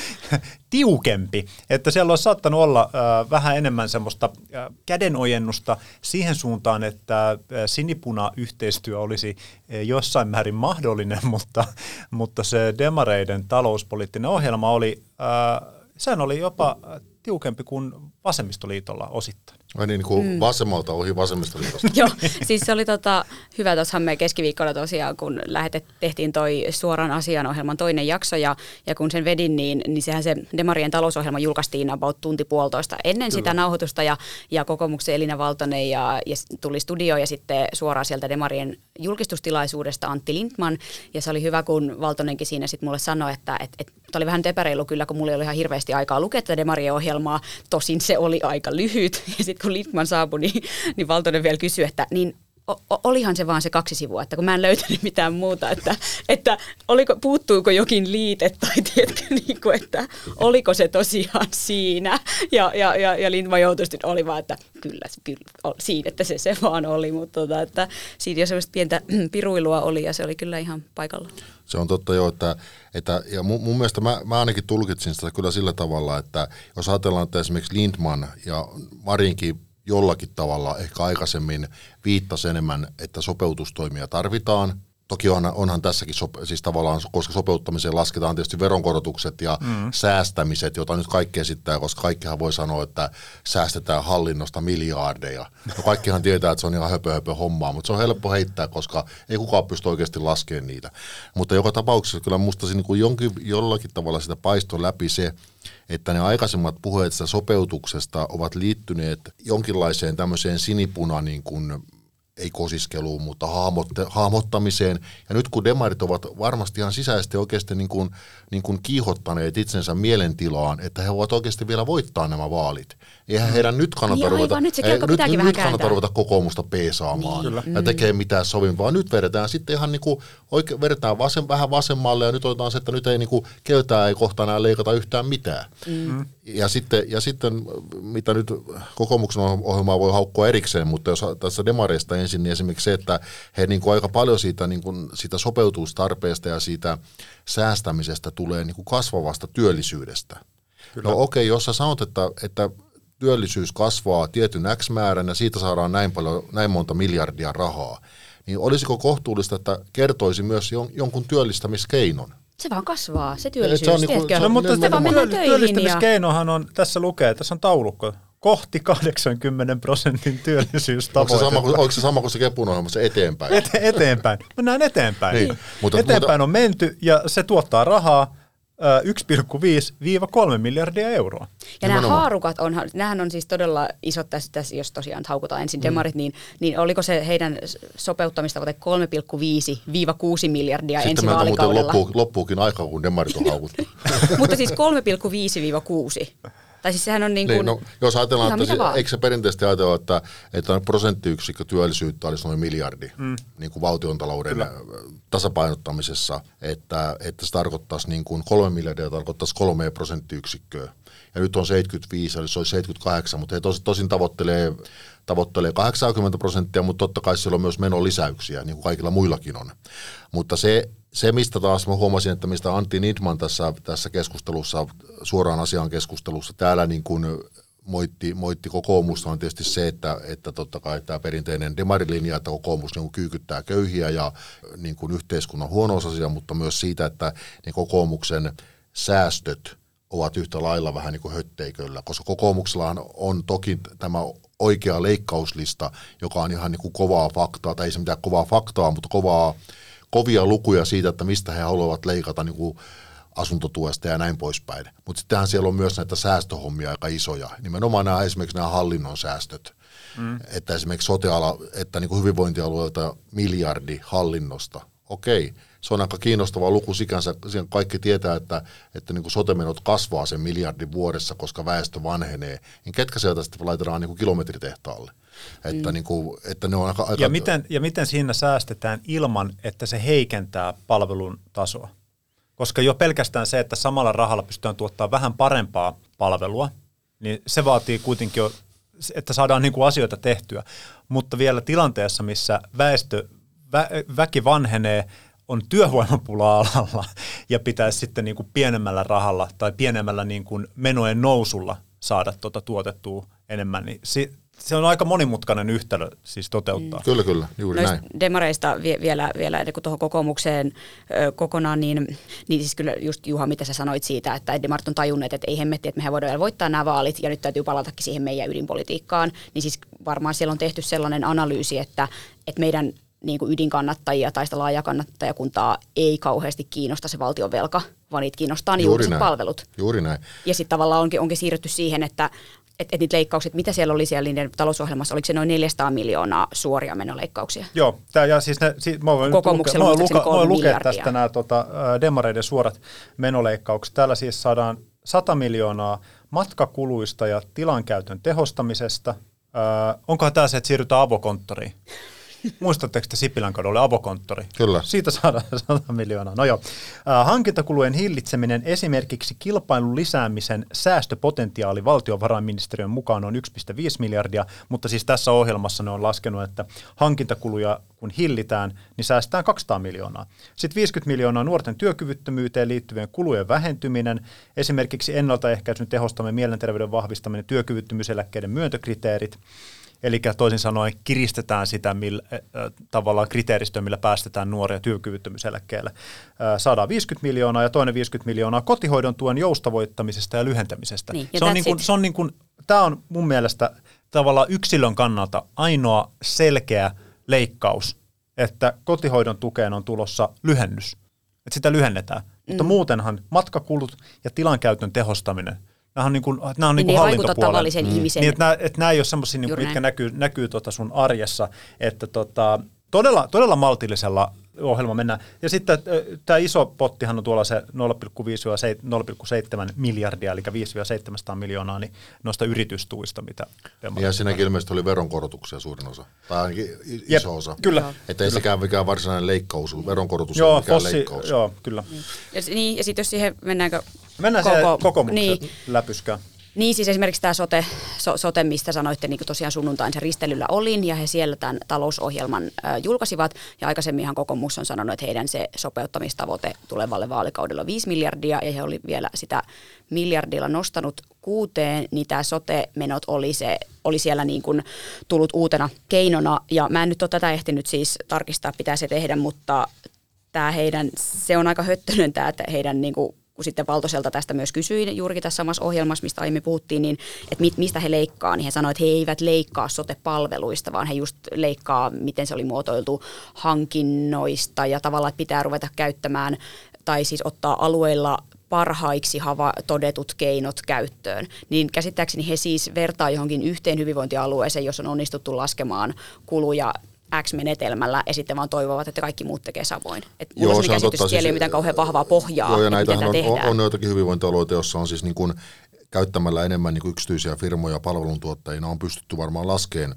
tiukempi, että siellä olisi saattanut olla äh, vähän enemmän semmoista äh, kädenojennusta siihen suuntaan, että äh, sinipuna-yhteistyö olisi äh, jossain määrin mahdollinen, mutta, mutta se Demareiden talouspoliittinen ohjelma oli, äh, sehän oli jopa tiukempi kuin vasemmistoliitolla osittain.
Ai niin, kuin mm. vasemmalta ohi vasemmistoliitosta.
Joo, siis se oli tota, hyvä tuossahan me keskiviikkona tosiaan, kun lähetet, tehtiin toi suoran asian ohjelman toinen jakso ja, ja kun sen vedin, niin, niin sehän se Demarien talousohjelma julkaistiin about tunti puolitoista ennen Kyllä. sitä nauhoitusta ja, ja kokoomuksen Elina Valtonen ja, ja tuli studio ja sitten suoraan sieltä Demarien julkistustilaisuudesta Antti Lindman ja se oli hyvä, kun Valtonenkin siinä sitten mulle sanoi, että et, et, oli vähän epäreilu kyllä, kun mulla oli ihan hirveästi aikaa lukea tätä Demarien ohjelmaa, tosin se oli aika lyhyt ja sitten kun Lindman saapui, niin, niin Valtonen vielä kysyi, että niin o, olihan se vaan se kaksi sivua, että kun mä en löytänyt mitään muuta, että, että oliko, puuttuuko jokin liite tai tiedätkö, niin kuin, että oliko se tosiaan siinä. Ja, ja, ja, ja Lindman joutui oli vaan, että kyllä, kyllä siinä, että se se vaan oli, mutta tota, että siitä jo semmoista pientä piruilua oli ja se oli kyllä ihan paikalla.
Se on totta jo, että, että ja mun, mun mielestä mä, mä ainakin tulkitsin sitä kyllä sillä tavalla, että jos ajatellaan, että esimerkiksi Lindman ja Marinkin jollakin tavalla ehkä aikaisemmin viittasi enemmän, että sopeutustoimia tarvitaan. Toki onhan, onhan tässäkin, sope, siis tavallaan, koska sopeuttamiseen lasketaan tietysti veronkorotukset ja mm. säästämiset, jota nyt kaikki esittää, koska kaikkihan voi sanoa, että säästetään hallinnosta miljardeja. No kaikkihan tietää, että se on ihan höpö, höpö hommaa, mutta se on helppo heittää, koska ei kukaan pysty oikeasti laskemaan niitä. Mutta joka tapauksessa kyllä musta niin kuin jonkin, jollakin tavalla sitä paistoi läpi se, että ne aikaisemmat puheet sopeutuksesta ovat liittyneet jonkinlaiseen tämmöiseen sinipuna niin kuin ei kosiskeluun, mutta hahmotte, hahmottamiseen. Ja nyt kun demarit ovat varmasti ihan sisäisesti oikeasti niin kuin, niin kuin kiihottaneet itsensä mielentilaan, että he voivat oikeasti vielä voittaa nämä vaalit. Eihän heidän nyt kannata niin, ruveta,
nyt,
ei, nyt, nyt kannata ruveta kokoomusta peesaamaan niin. ja tekee mitään sovin, vaan nyt vedetään sitten ihan niin kuin, oike, vedetään vasem, vähän vasemmalle ja nyt otetaan se, että nyt ei niin kuin, keltää ei kohta enää leikata yhtään mitään. Mm. Ja, sitten, ja sitten, mitä nyt kokoomuksen ohjelmaa voi haukkua erikseen, mutta jos tässä demareista ensin, niin esimerkiksi se, että he niin kuin aika paljon siitä, niin kuin, siitä sopeutustarpeesta ja siitä säästämisestä tulee niin kuin kasvavasta työllisyydestä. Kyllä. No okei, okay, jos sä sanot, että, että työllisyys kasvaa tietyn X määrän ja siitä saadaan näin, paljon, näin monta miljardia rahaa, niin olisiko kohtuullista, että kertoisi myös jon, jonkun työllistämiskeinon?
Se vaan kasvaa, se työllisyys, se on
niin kuin, no, mutta se vaan työllistämiskeinohan on, tässä lukee, tässä on taulukko, kohti 80 prosentin työllisyystavoite.
Onko se sama kuin, onko se, sama kuin se Kepun ohjelmassa eteenpäin?
Ete, eteenpäin. Mennään eteenpäin. Niin, mutta, eteenpäin mutta, on menty ja se tuottaa rahaa 1,5-3 miljardia euroa.
Ja nämä haarukat, on, nämähän on siis todella isot tässä, tässä jos tosiaan haukutaan ensin mm. demarit, niin, niin oliko se heidän sopeuttamistavoite 3,5-6 miljardia
Sitten
ensi vaalikaudella?
Sitten loppuu, loppuukin aika, kun demarit on haukuttu.
Mutta siis 3,5-6. Tai siis sehän on niin kuin, niin, no,
jos ajatellaan, että se, eikö se perinteisesti ajatella, että, että prosenttiyksikkö työllisyyttä olisi noin miljardi mm. niin kuin valtiontalouden Kyllä. tasapainottamisessa, että, että se tarkoittaisi niin kuin kolme miljardia, tarkoittaisi kolme prosenttiyksikköä. Ja nyt on 75, eli se olisi 78, mutta he tos, tosin tavoittelee, tavoittelee 80 prosenttia, mutta totta kai siellä on myös menolisäyksiä, niin kuin kaikilla muillakin on. Mutta se, se, mistä taas mä huomasin, että mistä Antti Nidman tässä, tässä keskustelussa, suoraan asian keskustelussa, täällä niin kuin moitti, moitti kokoomusta on tietysti se, että, että totta kai tämä perinteinen demarilinja, että kokoomus niin kyykyttää köyhiä ja niin kuin yhteiskunnan huono mutta myös siitä, että ne kokoomuksen säästöt ovat yhtä lailla vähän niin kuin hötteiköllä, koska kokoomuksellahan on toki tämä oikea leikkauslista, joka on ihan niin kuin kovaa faktaa, tai ei se mitään kovaa faktaa, mutta kovaa kovia lukuja siitä, että mistä he haluavat leikata niin kuin asuntotuesta ja näin poispäin. Mutta sittenhän siellä on myös näitä säästöhommia aika isoja. Nimenomaan nämä, esimerkiksi nämä hallinnon säästöt. Mm. Että esimerkiksi soteala, että niin kuin hyvinvointialueelta miljardi hallinnosta. Okei, se on aika kiinnostava luku sikänsä. Kaikki tietää, että, että niin kuin sotemenot kasvaa sen miljardin vuodessa, koska väestö vanhenee. Niin ketkä sieltä sitten laitetaan niin kuin kilometritehtaalle? Että, mm. niin kuin, että ne on aika, aika...
Ja, miten, ja miten siinä säästetään ilman, että se heikentää palvelun tasoa? Koska jo pelkästään se, että samalla rahalla pystytään tuottaa vähän parempaa palvelua, niin se vaatii kuitenkin jo, että saadaan niin kuin asioita tehtyä. Mutta vielä tilanteessa, missä väestö, vä, väki vanhenee, on työvoimapula alalla ja pitäisi sitten niin kuin pienemmällä rahalla tai pienemmällä niin kuin menojen nousulla saada tuota tuotettua enemmän, niin si, se on aika monimutkainen yhtälö siis toteuttaa. Mm.
Kyllä, kyllä, juuri
Noista
näin.
Demareista vie, vielä, vielä ennen kuin tuohon kokoomukseen ö, kokonaan, niin, niin siis kyllä just Juha, mitä sä sanoit siitä, että Demarit on tajunneet, että ei hemmetti, että mehän voidaan voittaa nämä vaalit ja nyt täytyy palatakin siihen meidän ydinpolitiikkaan, niin siis varmaan siellä on tehty sellainen analyysi, että, että meidän niin kuin ydinkannattajia tai sitä laajakannattajakuntaa ei kauheasti kiinnosta se valtion velka, vaan niitä kiinnostaa juuri julkiset palvelut.
Juuri näin.
Ja sitten tavallaan onkin, onkin siirrytty siihen, että että et niitä leikkauksia, mitä siellä oli siellä niiden talousohjelmassa, oliko se noin 400 miljoonaa suoria menoleikkauksia?
Joo, tää, ja siis ne, siis mä voin, lukea, mä voin, luka, mä voin lukea tästä nämä tota, demareiden suorat menoleikkaukset. Täällä siis saadaan 100 miljoonaa matkakuluista ja tilankäytön tehostamisesta. Äh, onkohan tämä se, että siirrytään avokonttoriin? Muistatteko te Sipilän kadulle avokonttori?
Kyllä.
Siitä saadaan 100 miljoonaa. No joo. Hankintakulujen hillitseminen esimerkiksi kilpailun lisäämisen säästöpotentiaali valtiovarainministeriön mukaan on 1,5 miljardia, mutta siis tässä ohjelmassa ne on laskenut, että hankintakuluja kun hillitään, niin säästetään 200 miljoonaa. Sitten 50 miljoonaa nuorten työkyvyttömyyteen liittyvien kulujen vähentyminen, esimerkiksi ennaltaehkäisyn tehostaminen, mielenterveyden vahvistaminen, työkyvyttömyyseläkkeiden myöntökriteerit, Eli toisin sanoen kiristetään sitä millä, äh, tavallaan kriteeristöä, millä päästetään nuoria työkyvyttömyyseläkkeelle. Äh, saadaan 50 miljoonaa ja toinen 50 miljoonaa kotihoidon tuen joustavoittamisesta ja lyhentämisestä.
Niin,
se on niin kuin, se on niin kuin, tämä on mun mielestä tavallaan yksilön kannalta ainoa selkeä leikkaus, että kotihoidon tukeen on tulossa lyhennys. Että sitä lyhennetään. Mm. Mutta muutenhan matkakulut ja tilankäytön tehostaminen – Nämä on, niin kuin, nämä on niin, niin hallintopuolen.
tavallisen mm. ihmisen.
Niin, että nämä, että nämä ei ole semmoisia, niin mitkä näkyy, näkyy tota sun arjessa. Että tota, todella, todella maltillisella ohjelma mennään. Ja sitten tämä iso pottihan on tuolla se 0,5-0,7 miljardia, eli 5-700 miljoonaa niin noista yritystuista, mitä
Ja siinäkin ilmeisesti oli veronkorotuksia suurin osa, tai ainakin iso Jep,
osa. Kyllä.
Että ei sekään mikään varsinainen leikkaus, veronkorotus
joo,
on mikään
fossi,
leikkaus.
Joo, kyllä.
Ja, niin, ja sitten jos siihen mennäänkö
Mennään koko, se kokoomuksen niin, läpyskään.
Niin siis esimerkiksi tämä sote, so, sote mistä sanoitte, niin kuin tosiaan sunnuntain se ristelyllä olin ja he siellä tämän talousohjelman äh, julkaisivat. Ja aikaisemminhan kokoomus on sanonut, että heidän se sopeuttamistavoite tulevalle vaalikaudella on 5 miljardia ja he oli vielä sitä miljardilla nostanut kuuteen, niin tämä sote-menot oli, se, oli siellä niin kuin tullut uutena keinona. Ja mä en nyt ole tätä ehtinyt siis tarkistaa, pitää se tehdä, mutta tämä heidän, se on aika höttönen tämä, heidän niin kuin kun sitten Valtoselta tästä myös kysyin juurikin tässä samassa ohjelmassa, mistä aiemmin puhuttiin, niin että mistä he leikkaa, niin he sanoivat, että he eivät leikkaa sote-palveluista, vaan he just leikkaa, miten se oli muotoiltu, hankinnoista ja tavallaan, että pitää ruveta käyttämään tai siis ottaa alueilla parhaiksi hava todetut keinot käyttöön. Niin käsittääkseni he siis vertaa johonkin yhteen hyvinvointialueeseen, jos on onnistuttu laskemaan kuluja X-menetelmällä ja sitten vaan toivovat, että kaikki muut tekee samoin. Et Joo, se on totta. Siis, ei ole mitään kauhean vahvaa pohjaa,
joo, ja näitähän on, on, on joitakin hyvinvointialueita, joissa on siis niin kuin käyttämällä enemmän niin kuin yksityisiä firmoja palveluntuottajina on pystytty varmaan laskeen,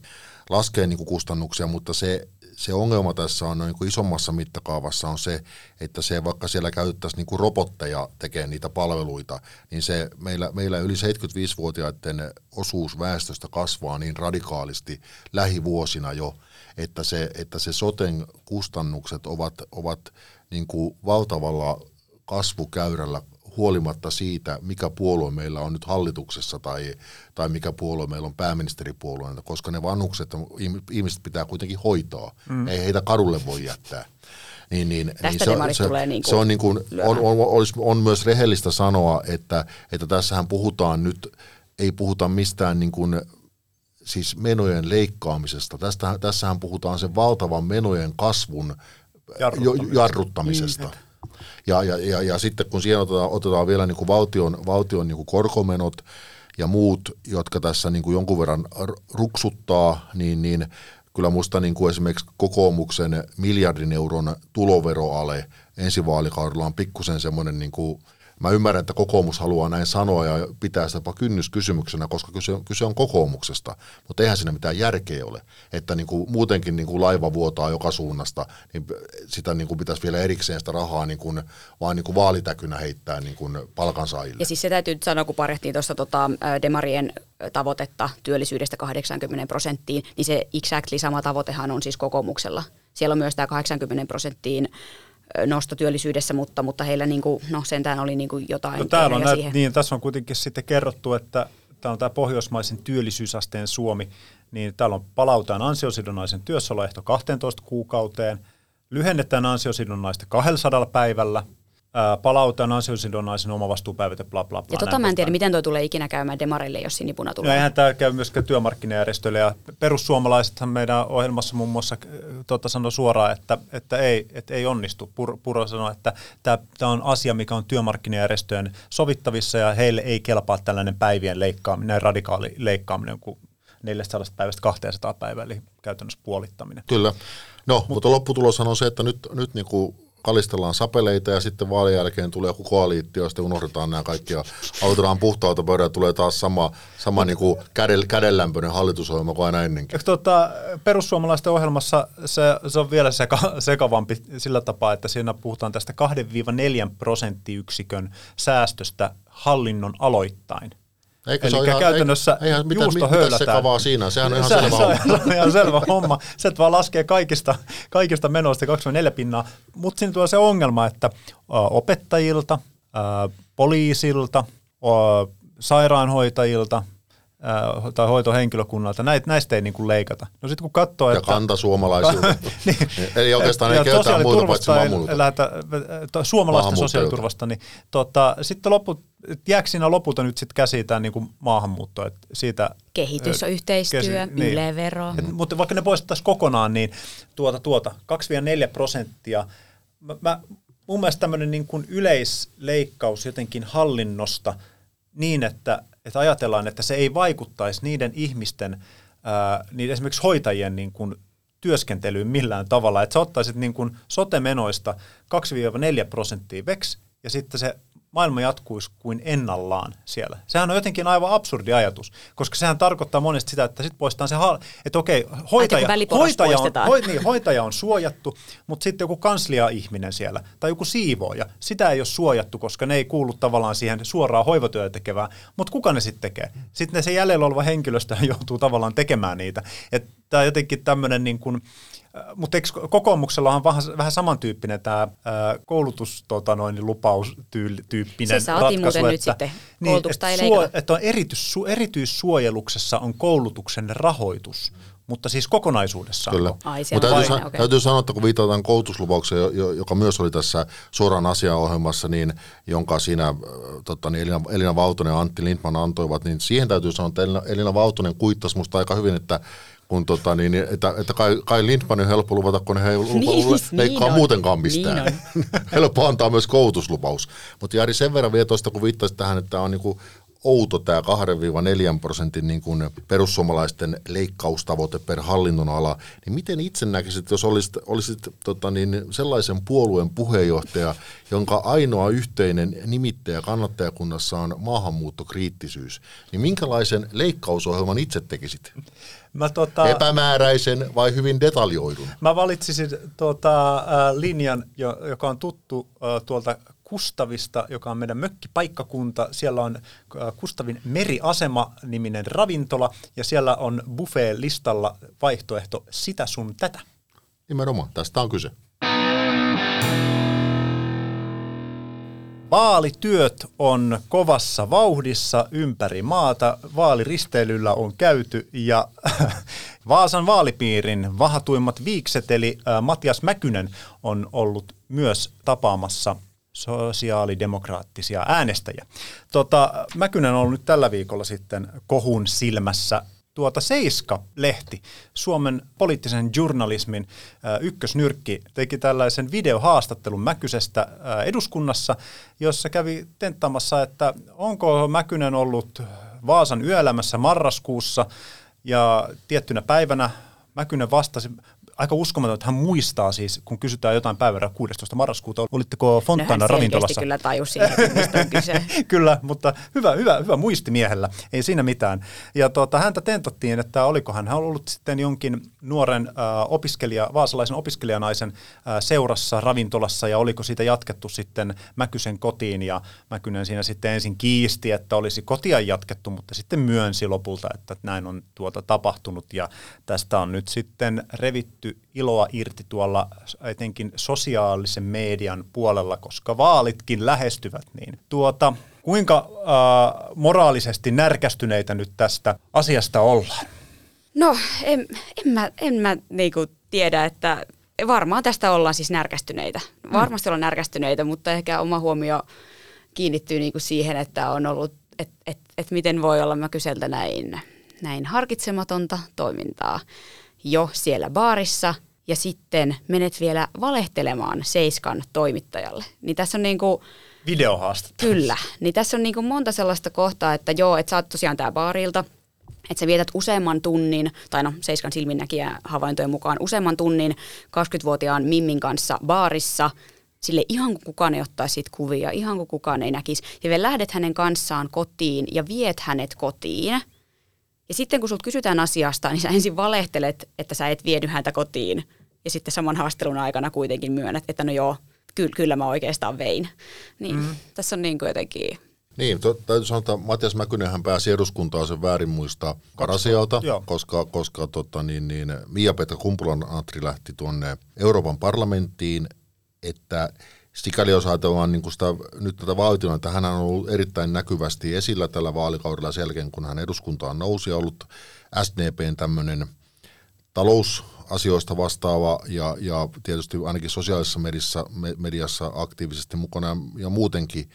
laskeen niin kuin kustannuksia, mutta se, se ongelma tässä on niin kuin isommassa mittakaavassa on se, että se vaikka siellä käytettäisiin niin kuin robotteja tekemään niitä palveluita, niin se meillä, meillä yli 75-vuotiaiden osuus väestöstä kasvaa niin radikaalisti lähivuosina jo, että se, että se soten kustannukset ovat, ovat niin kuin valtavalla kasvukäyrällä huolimatta siitä, mikä puolue meillä on nyt hallituksessa tai, tai mikä puolue meillä on pääministeripuolueena, koska ne vanhukset, ihmiset pitää kuitenkin hoitaa. Mm. Ei heitä kadulle voi jättää.
Niin, niin, Tästä niin se, se, tulee niin kuin
se on, niin kuin, on, on, on, on myös rehellistä sanoa, että, että tässähän puhutaan nyt, ei puhuta mistään niin kuin siis menojen leikkaamisesta. Tästä, tässähän puhutaan sen valtavan menojen kasvun jarruttamisesta. Jarruttamisesta. Niin. Ja, ja, ja, ja sitten kun siihen otetaan, otetaan vielä niin kuin valtion, valtion niin kuin korkomenot ja muut, jotka tässä niin kuin jonkun verran ruksuttaa, niin, niin kyllä minusta niin kuin esimerkiksi kokoomuksen miljardin euron tuloveroale ensi vaalikaudella on pikkusen semmoinen niin kuin – Mä ymmärrän, että kokoomus haluaa näin sanoa ja pitää sitä jopa kynnyskysymyksenä, koska kyse on, kyse on kokoomuksesta, mutta eihän siinä mitään järkeä ole. Että niin kuin muutenkin niin kuin laiva vuotaa joka suunnasta, niin sitä niin kuin pitäisi vielä erikseen sitä rahaa niin kuin, vaan niin kuin vaalitäkynä heittää niin kuin palkansaajille.
Ja siis se täytyy sanoa, kun parjattiin tuossa tota, Demarien tavoitetta työllisyydestä 80 prosenttiin, niin se exactly sama tavoitehan on siis kokoomuksella. Siellä on myös tämä 80 prosenttiin nosto työllisyydessä, mutta, mutta heillä niin kuin, no, sentään oli niin kuin jotain.
No, täällä on näet, niin, tässä on kuitenkin sitten kerrottu, että tämä on tämä pohjoismaisen työllisyysasteen Suomi, niin täällä on palautaan ansiosidonnaisen työssäoloehto 12 kuukauteen, lyhennetään ansiosidonnaista 200 päivällä – palautan ansiosidonnaisen omavastuupäivät ja bla bla bla.
Ja tota mä en tiedä, miten toi tulee ikinä käymään Demarille, jos sinipuna tulee.
No eihän tämä käy myöskään työmarkkinajärjestöille ja perussuomalaisethan meidän ohjelmassa muun muassa tota, sanoi suoraan, että, että, ei, että ei onnistu. Puro, Puro sanoi, että tämä on asia, mikä on työmarkkinajärjestöjen sovittavissa ja heille ei kelpaa tällainen päivien leikkaaminen, näin radikaali leikkaaminen kuin 400 päivästä 200 päivää, eli käytännössä puolittaminen.
Kyllä. No, Mut, mutta lopputulos on se, että nyt, nyt niin kuin kalistellaan sapeleita ja sitten vaalien jälkeen tulee joku koaliittio ja sitten unohdetaan nämä kaikki ja autetaan puhtaalta pöydältä tulee taas sama, sama niin kuin kädel, kädenlämpöinen hallitusohjelma kuin aina ennenkin.
Tuota, perussuomalaisten ohjelmassa se, se on vielä seka, sekavampi sillä tapaa, että siinä puhutaan tästä 2-4 prosenttiyksikön säästöstä hallinnon aloittain.
Eikö Eli se ole ihan, käytännössä ei, eihän, juusto mitä, mitä sekavaa siinä, sehän on ihan se, selvä se, homma.
Se on ihan selvä homma. Se, että vaan laskee kaikista, kaikista menoista 24 pinnaa. Mutta siinä tulee se ongelma, että opettajilta, poliisilta, sairaanhoitajilta, tai hoitohenkilökunnalta, näitä, näistä ei niin kuin leikata. No sitten kun katsoo,
ja
että...
kantasuomalaisilta. niin, Eli oikeastaan ei ketään muuta paitsi
Lähetä, suomalaista sosiaaliturvasta, niin tota, sitten loput, jääkö siinä lopulta nyt sitten käsiin tämä niin maahanmuutto? Että siitä,
Kehitysyhteistyö, kesi, niin, ylevero.
Et, mutta vaikka ne poistettaisiin kokonaan, niin tuota, tuota 2-4 prosenttia. Mä, mä, mun mielestä tämmöinen niin kuin yleisleikkaus jotenkin hallinnosta niin, että että ajatellaan, että se ei vaikuttaisi niiden ihmisten, ää, niin esimerkiksi hoitajien niin kuin työskentelyyn millään tavalla. Että sä ottaisit niin kuin sote-menoista 2-4 prosenttia veks, ja sitten se maailma jatkuisi kuin ennallaan siellä. Sehän on jotenkin aivan absurdi ajatus, koska sehän tarkoittaa monesti sitä, että sitten poistetaan se, hal- että okei, hoitaja, hoitaja, on, hoi, niin, hoitaja on suojattu, mutta sitten joku kanslia-ihminen siellä tai joku siivooja, sitä ei ole suojattu, koska ne ei kuulu tavallaan siihen suoraan hoivatyötä tekevään, mutta kuka ne sitten tekee? Sitten se jäljellä oleva henkilöstö joutuu tavallaan tekemään niitä. Tämä jotenkin tämmöinen niin kuin, mutta eikö kokoomuksella on vähän, vähän samantyyppinen tämä koulutus tota noin, lupaustyyppinen
Se ratkaisu, muuten että, nyt sitten niin, koulutusta
että,
ei suo,
että on erityis, su, erityissuojeluksessa on koulutuksen rahoitus, mutta siis kokonaisuudessaan.
Kyllä. Mutta täytyy, sa- okay. täytyy sanoa, että kun viitataan koulutuslupaukseen, joka myös oli tässä suoraan asiaohjelmassa, niin jonka siinä tota, niin Elina, Elina Vautonen ja Antti Lindman antoivat, niin siihen täytyy sanoa, että Elina, Elina Vautonen kuittasi minusta aika hyvin, että kun tota, niin, että, että kai, kai Lindmanin on helppo luvata, kun he ei lupa, niin, leikkaa niin muutenkaan mistään. Niin helppo antaa myös koulutuslupaus. Mutta Jari, sen verran vielä tuosta, kun viittasit tähän, että on niin outo tämä 2-4 prosentin niin kuin perussuomalaisten leikkaustavoite per hallinnon ala, niin miten itse näkisit, jos olisit, olisit tota niin, sellaisen puolueen puheenjohtaja, jonka ainoa yhteinen nimittäjä kannattajakunnassa on maahanmuuttokriittisyys, niin minkälaisen leikkausohjelman itse tekisit? Mä tota, Epämääräisen vai hyvin detaljoidun?
Mä valitsisin tota, äh, linjan, joka on tuttu äh, tuolta Kustavista, joka on meidän mökkipaikkakunta. Siellä on äh, Kustavin meriasema-niminen ravintola ja siellä on buffet-listalla vaihtoehto sitä sun tätä.
Nimenomaan, tästä on kyse.
Vaalityöt on kovassa vauhdissa ympäri maata. Vaaliristeilyllä on käyty ja Vaasan vaalipiirin vahatuimmat viikset eli äh, Matias Mäkynen on ollut myös tapaamassa sosiaalidemokraattisia äänestäjiä. Tota, Mäkynen on ollut nyt tällä viikolla sitten kohun silmässä tuota Seiska-lehti, Suomen poliittisen journalismin äh, ykkösnyrkki, teki tällaisen videohaastattelun Mäkysestä äh, eduskunnassa, jossa kävi tenttaamassa, että onko Mäkynen ollut Vaasan yöelämässä marraskuussa ja tiettynä päivänä Mäkynen vastasi aika uskomaton, että hän muistaa siis, kun kysytään jotain päivänä 16. marraskuuta, olitteko Fontana
no,
ravintolassa?
kyllä tajusi, mistä on kyse.
kyllä, mutta hyvä, hyvä, hyvä muisti miehellä, ei siinä mitään. Ja tuota, häntä tentottiin, että oliko hän ollut sitten jonkin nuoren äh, opiskelija, vaasalaisen opiskelijanaisen äh, seurassa ravintolassa ja oliko siitä jatkettu sitten Mäkysen kotiin ja Mäkynen siinä sitten ensin kiisti, että olisi kotia jatkettu, mutta sitten myönsi lopulta, että näin on tuota tapahtunut ja tästä on nyt sitten revitty revitty iloa irti tuolla etenkin sosiaalisen median puolella, koska vaalitkin lähestyvät. Niin tuota, kuinka äh, moraalisesti närkästyneitä nyt tästä asiasta ollaan?
No, en, en mä, en mä niinku tiedä, että varmaan tästä ollaan siis närkästyneitä. Mm. Varmasti ollaan närkästyneitä, mutta ehkä oma huomio kiinnittyy niinku siihen, että on ollut, että et, et miten voi olla mä kyseltä näin, näin harkitsematonta toimintaa jo siellä baarissa ja sitten menet vielä valehtelemaan Seiskan toimittajalle. Niin tässä on niin kuin,
Videohaastattelu.
Kyllä. Niin tässä on niin kuin monta sellaista kohtaa, että joo, että sä oot tosiaan tää baarilta, että sä vietät useamman tunnin, tai no Seiskan silminnäkijä havaintojen mukaan, useamman tunnin 20-vuotiaan Mimmin kanssa baarissa, sille ihan kuin kukaan ei ottaisi siitä kuvia, ihan kuin kukaan ei näkisi. Ja vielä lähdet hänen kanssaan kotiin ja viet hänet kotiin – ja sitten kun sulta kysytään asiasta, niin sä ensin valehtelet, että sä et vienyt häntä kotiin. Ja sitten saman haastelun aikana kuitenkin myönnät, että no joo, kyllä, kyllä mä oikeastaan vein. Niin mm. tässä on niin kuin jotenkin...
Niin, to, täytyy sanoa, että Matias Mäkynenhän pääsi eduskuntaan sen väärin muista Karasialta, koska, koska tota, niin, niin, Mia-Petra Kumpulan-Natri lähti tuonne Euroopan parlamenttiin, että sikäli jos ajatellaan niin sitä, nyt tätä vaalitilannetta, hän on ollut erittäin näkyvästi esillä tällä vaalikaudella sen jälkeen, kun hän eduskuntaan nousi ja ollut SDPn tämmöinen talousasioista vastaava ja, ja tietysti ainakin sosiaalisessa mediassa, mediassa aktiivisesti mukana ja muutenkin,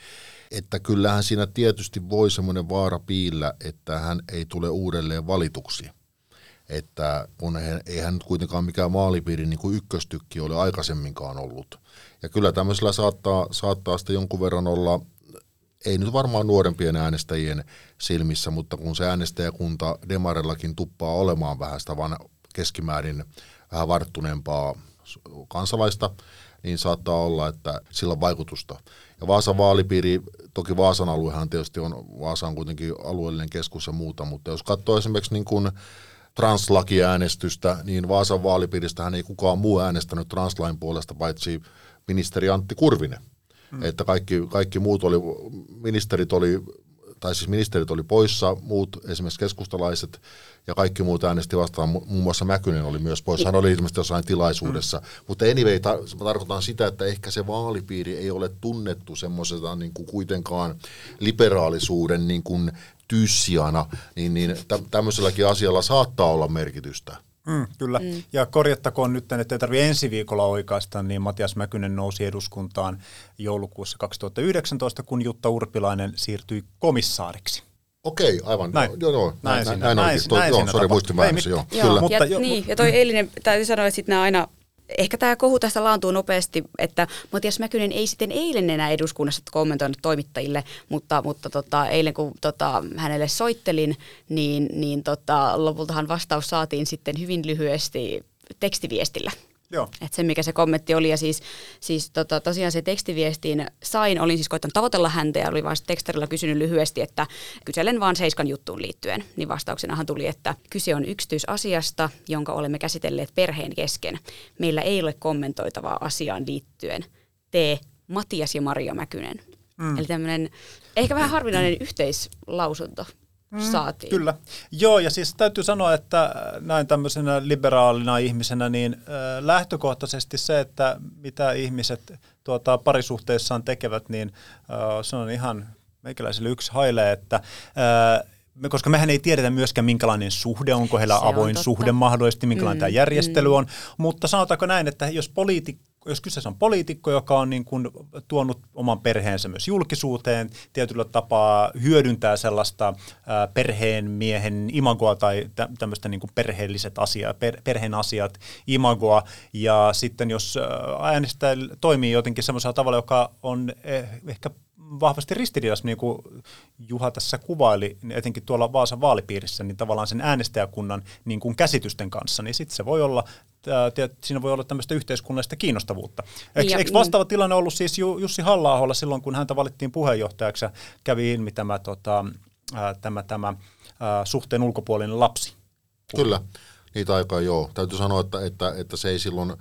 että kyllähän siinä tietysti voi semmoinen vaara piillä, että hän ei tule uudelleen valituksi. Että kun ei hän nyt kuitenkaan mikään maalipiirin niin kuin ykköstykki ole aikaisemminkaan ollut – ja kyllä tämmöisellä saattaa, saattaa sitten jonkun verran olla, ei nyt varmaan nuorempien äänestäjien silmissä, mutta kun se äänestäjäkunta Demarellakin tuppaa olemaan vähän sitä vaan keskimäärin vähän varttuneempaa kansalaista, niin saattaa olla, että sillä on vaikutusta. Ja Vaasan vaalipiiri, toki Vaasan aluehan tietysti on, Vaasa on kuitenkin alueellinen keskus ja muuta, mutta jos katsoo esimerkiksi niin kuin translakiäänestystä, niin Vaasan vaalipiiristähän ei kukaan muu äänestänyt translain puolesta, paitsi ministeri Antti Kurvinen. Mm. Että kaikki, kaikki muut oli, ministerit oli, tai siis ministerit oli poissa, muut esimerkiksi keskustalaiset ja kaikki muut äänesti vastaan, muun muassa Mäkynen oli myös poissa, hän oli ilmeisesti jossain tilaisuudessa. Mm. Mutta anyway, tar- tarkoitan sitä, että ehkä se vaalipiiri ei ole tunnettu semmoisena niin kuin kuitenkaan liberaalisuuden niin kuin tyssiana, niin, niin tä- tämmöiselläkin asialla saattaa olla merkitystä.
Mm, kyllä. Mm. Ja korjattakoon nyt, että ei tarvitse ensi viikolla oikeastaan, niin Matias Mäkynen nousi eduskuntaan joulukuussa 2019, kun Jutta Urpilainen siirtyi komissaariksi.
Okei, aivan.
Näin.
Joo, joo,
näin, näin,
näin, näin, näin,
näin,
joo, sori, muistin väärässä, joo. joo. Kyllä.
Mutta, ja, niin, ja toi eilinen, täytyy sanoa, että sitten nämä aina ehkä tämä kohu tästä laantuu nopeasti, että Matias Mäkynen ei sitten eilen enää eduskunnassa kommentoinut toimittajille, mutta, mutta tota, eilen kun tota, hänelle soittelin, niin, niin tota, lopultahan vastaus saatiin sitten hyvin lyhyesti tekstiviestillä.
Joo.
Et se, mikä se kommentti oli, ja siis, siis tota, tosiaan se tekstiviestiin sain, olin siis koittanut tavoitella häntä, ja oli vaan tekstarilla kysynyt lyhyesti, että kyselen vaan Seiskan juttuun liittyen. Niin vastauksenahan tuli, että kyse on yksityisasiasta, jonka olemme käsitelleet perheen kesken. Meillä ei ole kommentoitavaa asiaan liittyen. Tee Matias ja Maria Mäkynen. Mm. Eli tämmöinen ehkä vähän harvinainen yhteislausunto mm, saatiin.
Kyllä. Joo, ja siis täytyy sanoa, että näin tämmöisenä liberaalina ihmisenä, niin äh, lähtökohtaisesti se, että mitä ihmiset tuota, parisuhteissaan tekevät, niin äh, se on ihan meikäläiselle yksi haile, että äh, koska mehän ei tiedetä myöskään minkälainen suhde, onko heillä se avoin on suhde mahdollisesti, minkälainen mm, tämä järjestely mm. on, mutta sanotaanko näin, että jos poliitikko jos kyseessä on poliitikko, joka on niin kuin tuonut oman perheensä myös julkisuuteen, tietyllä tapaa hyödyntää sellaista perheen miehen imagoa tai tä, tämmöistä niin kuin perheelliset asiat, per, perheen asiat imagoa, ja sitten jos äänestäjä toimii jotenkin semmoisella tavalla, joka on eh, ehkä vahvasti ristiriidassa, niin kuin Juha tässä kuvaili, etenkin tuolla Vaasan vaalipiirissä, niin tavallaan sen äänestäjäkunnan niin kuin käsitysten kanssa, niin sitten se voi olla siinä voi olla tämmöistä yhteiskunnallista kiinnostavuutta. Eikö, eikö vastaava tilanne ollut siis Jussi halla silloin, kun häntä valittiin puheenjohtajaksi ja kävi ilmi tämä, tota, tämä, tämä suhteen ulkopuolinen lapsi?
Kyllä, niitä aikaa joo. Täytyy sanoa, että, että, että se ei silloin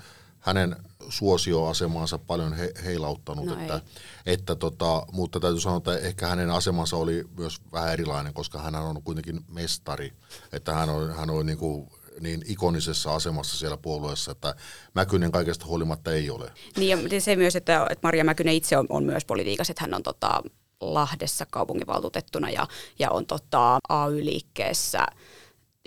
hänen suosioasemansa paljon he, heilauttanut, no että, että tota, mutta täytyy sanoa, että ehkä hänen asemansa oli myös vähän erilainen, koska hän on kuitenkin mestari, että hän on, hän on niin, kuin niin ikonisessa asemassa siellä puolueessa, että Mäkynen kaikesta huolimatta ei ole.
Niin ja se myös, että, että Maria Mäkynen itse on, on myös politiikassa, että hän on tota, Lahdessa kaupunginvaltuutettuna ja, ja on tota, AY-liikkeessä –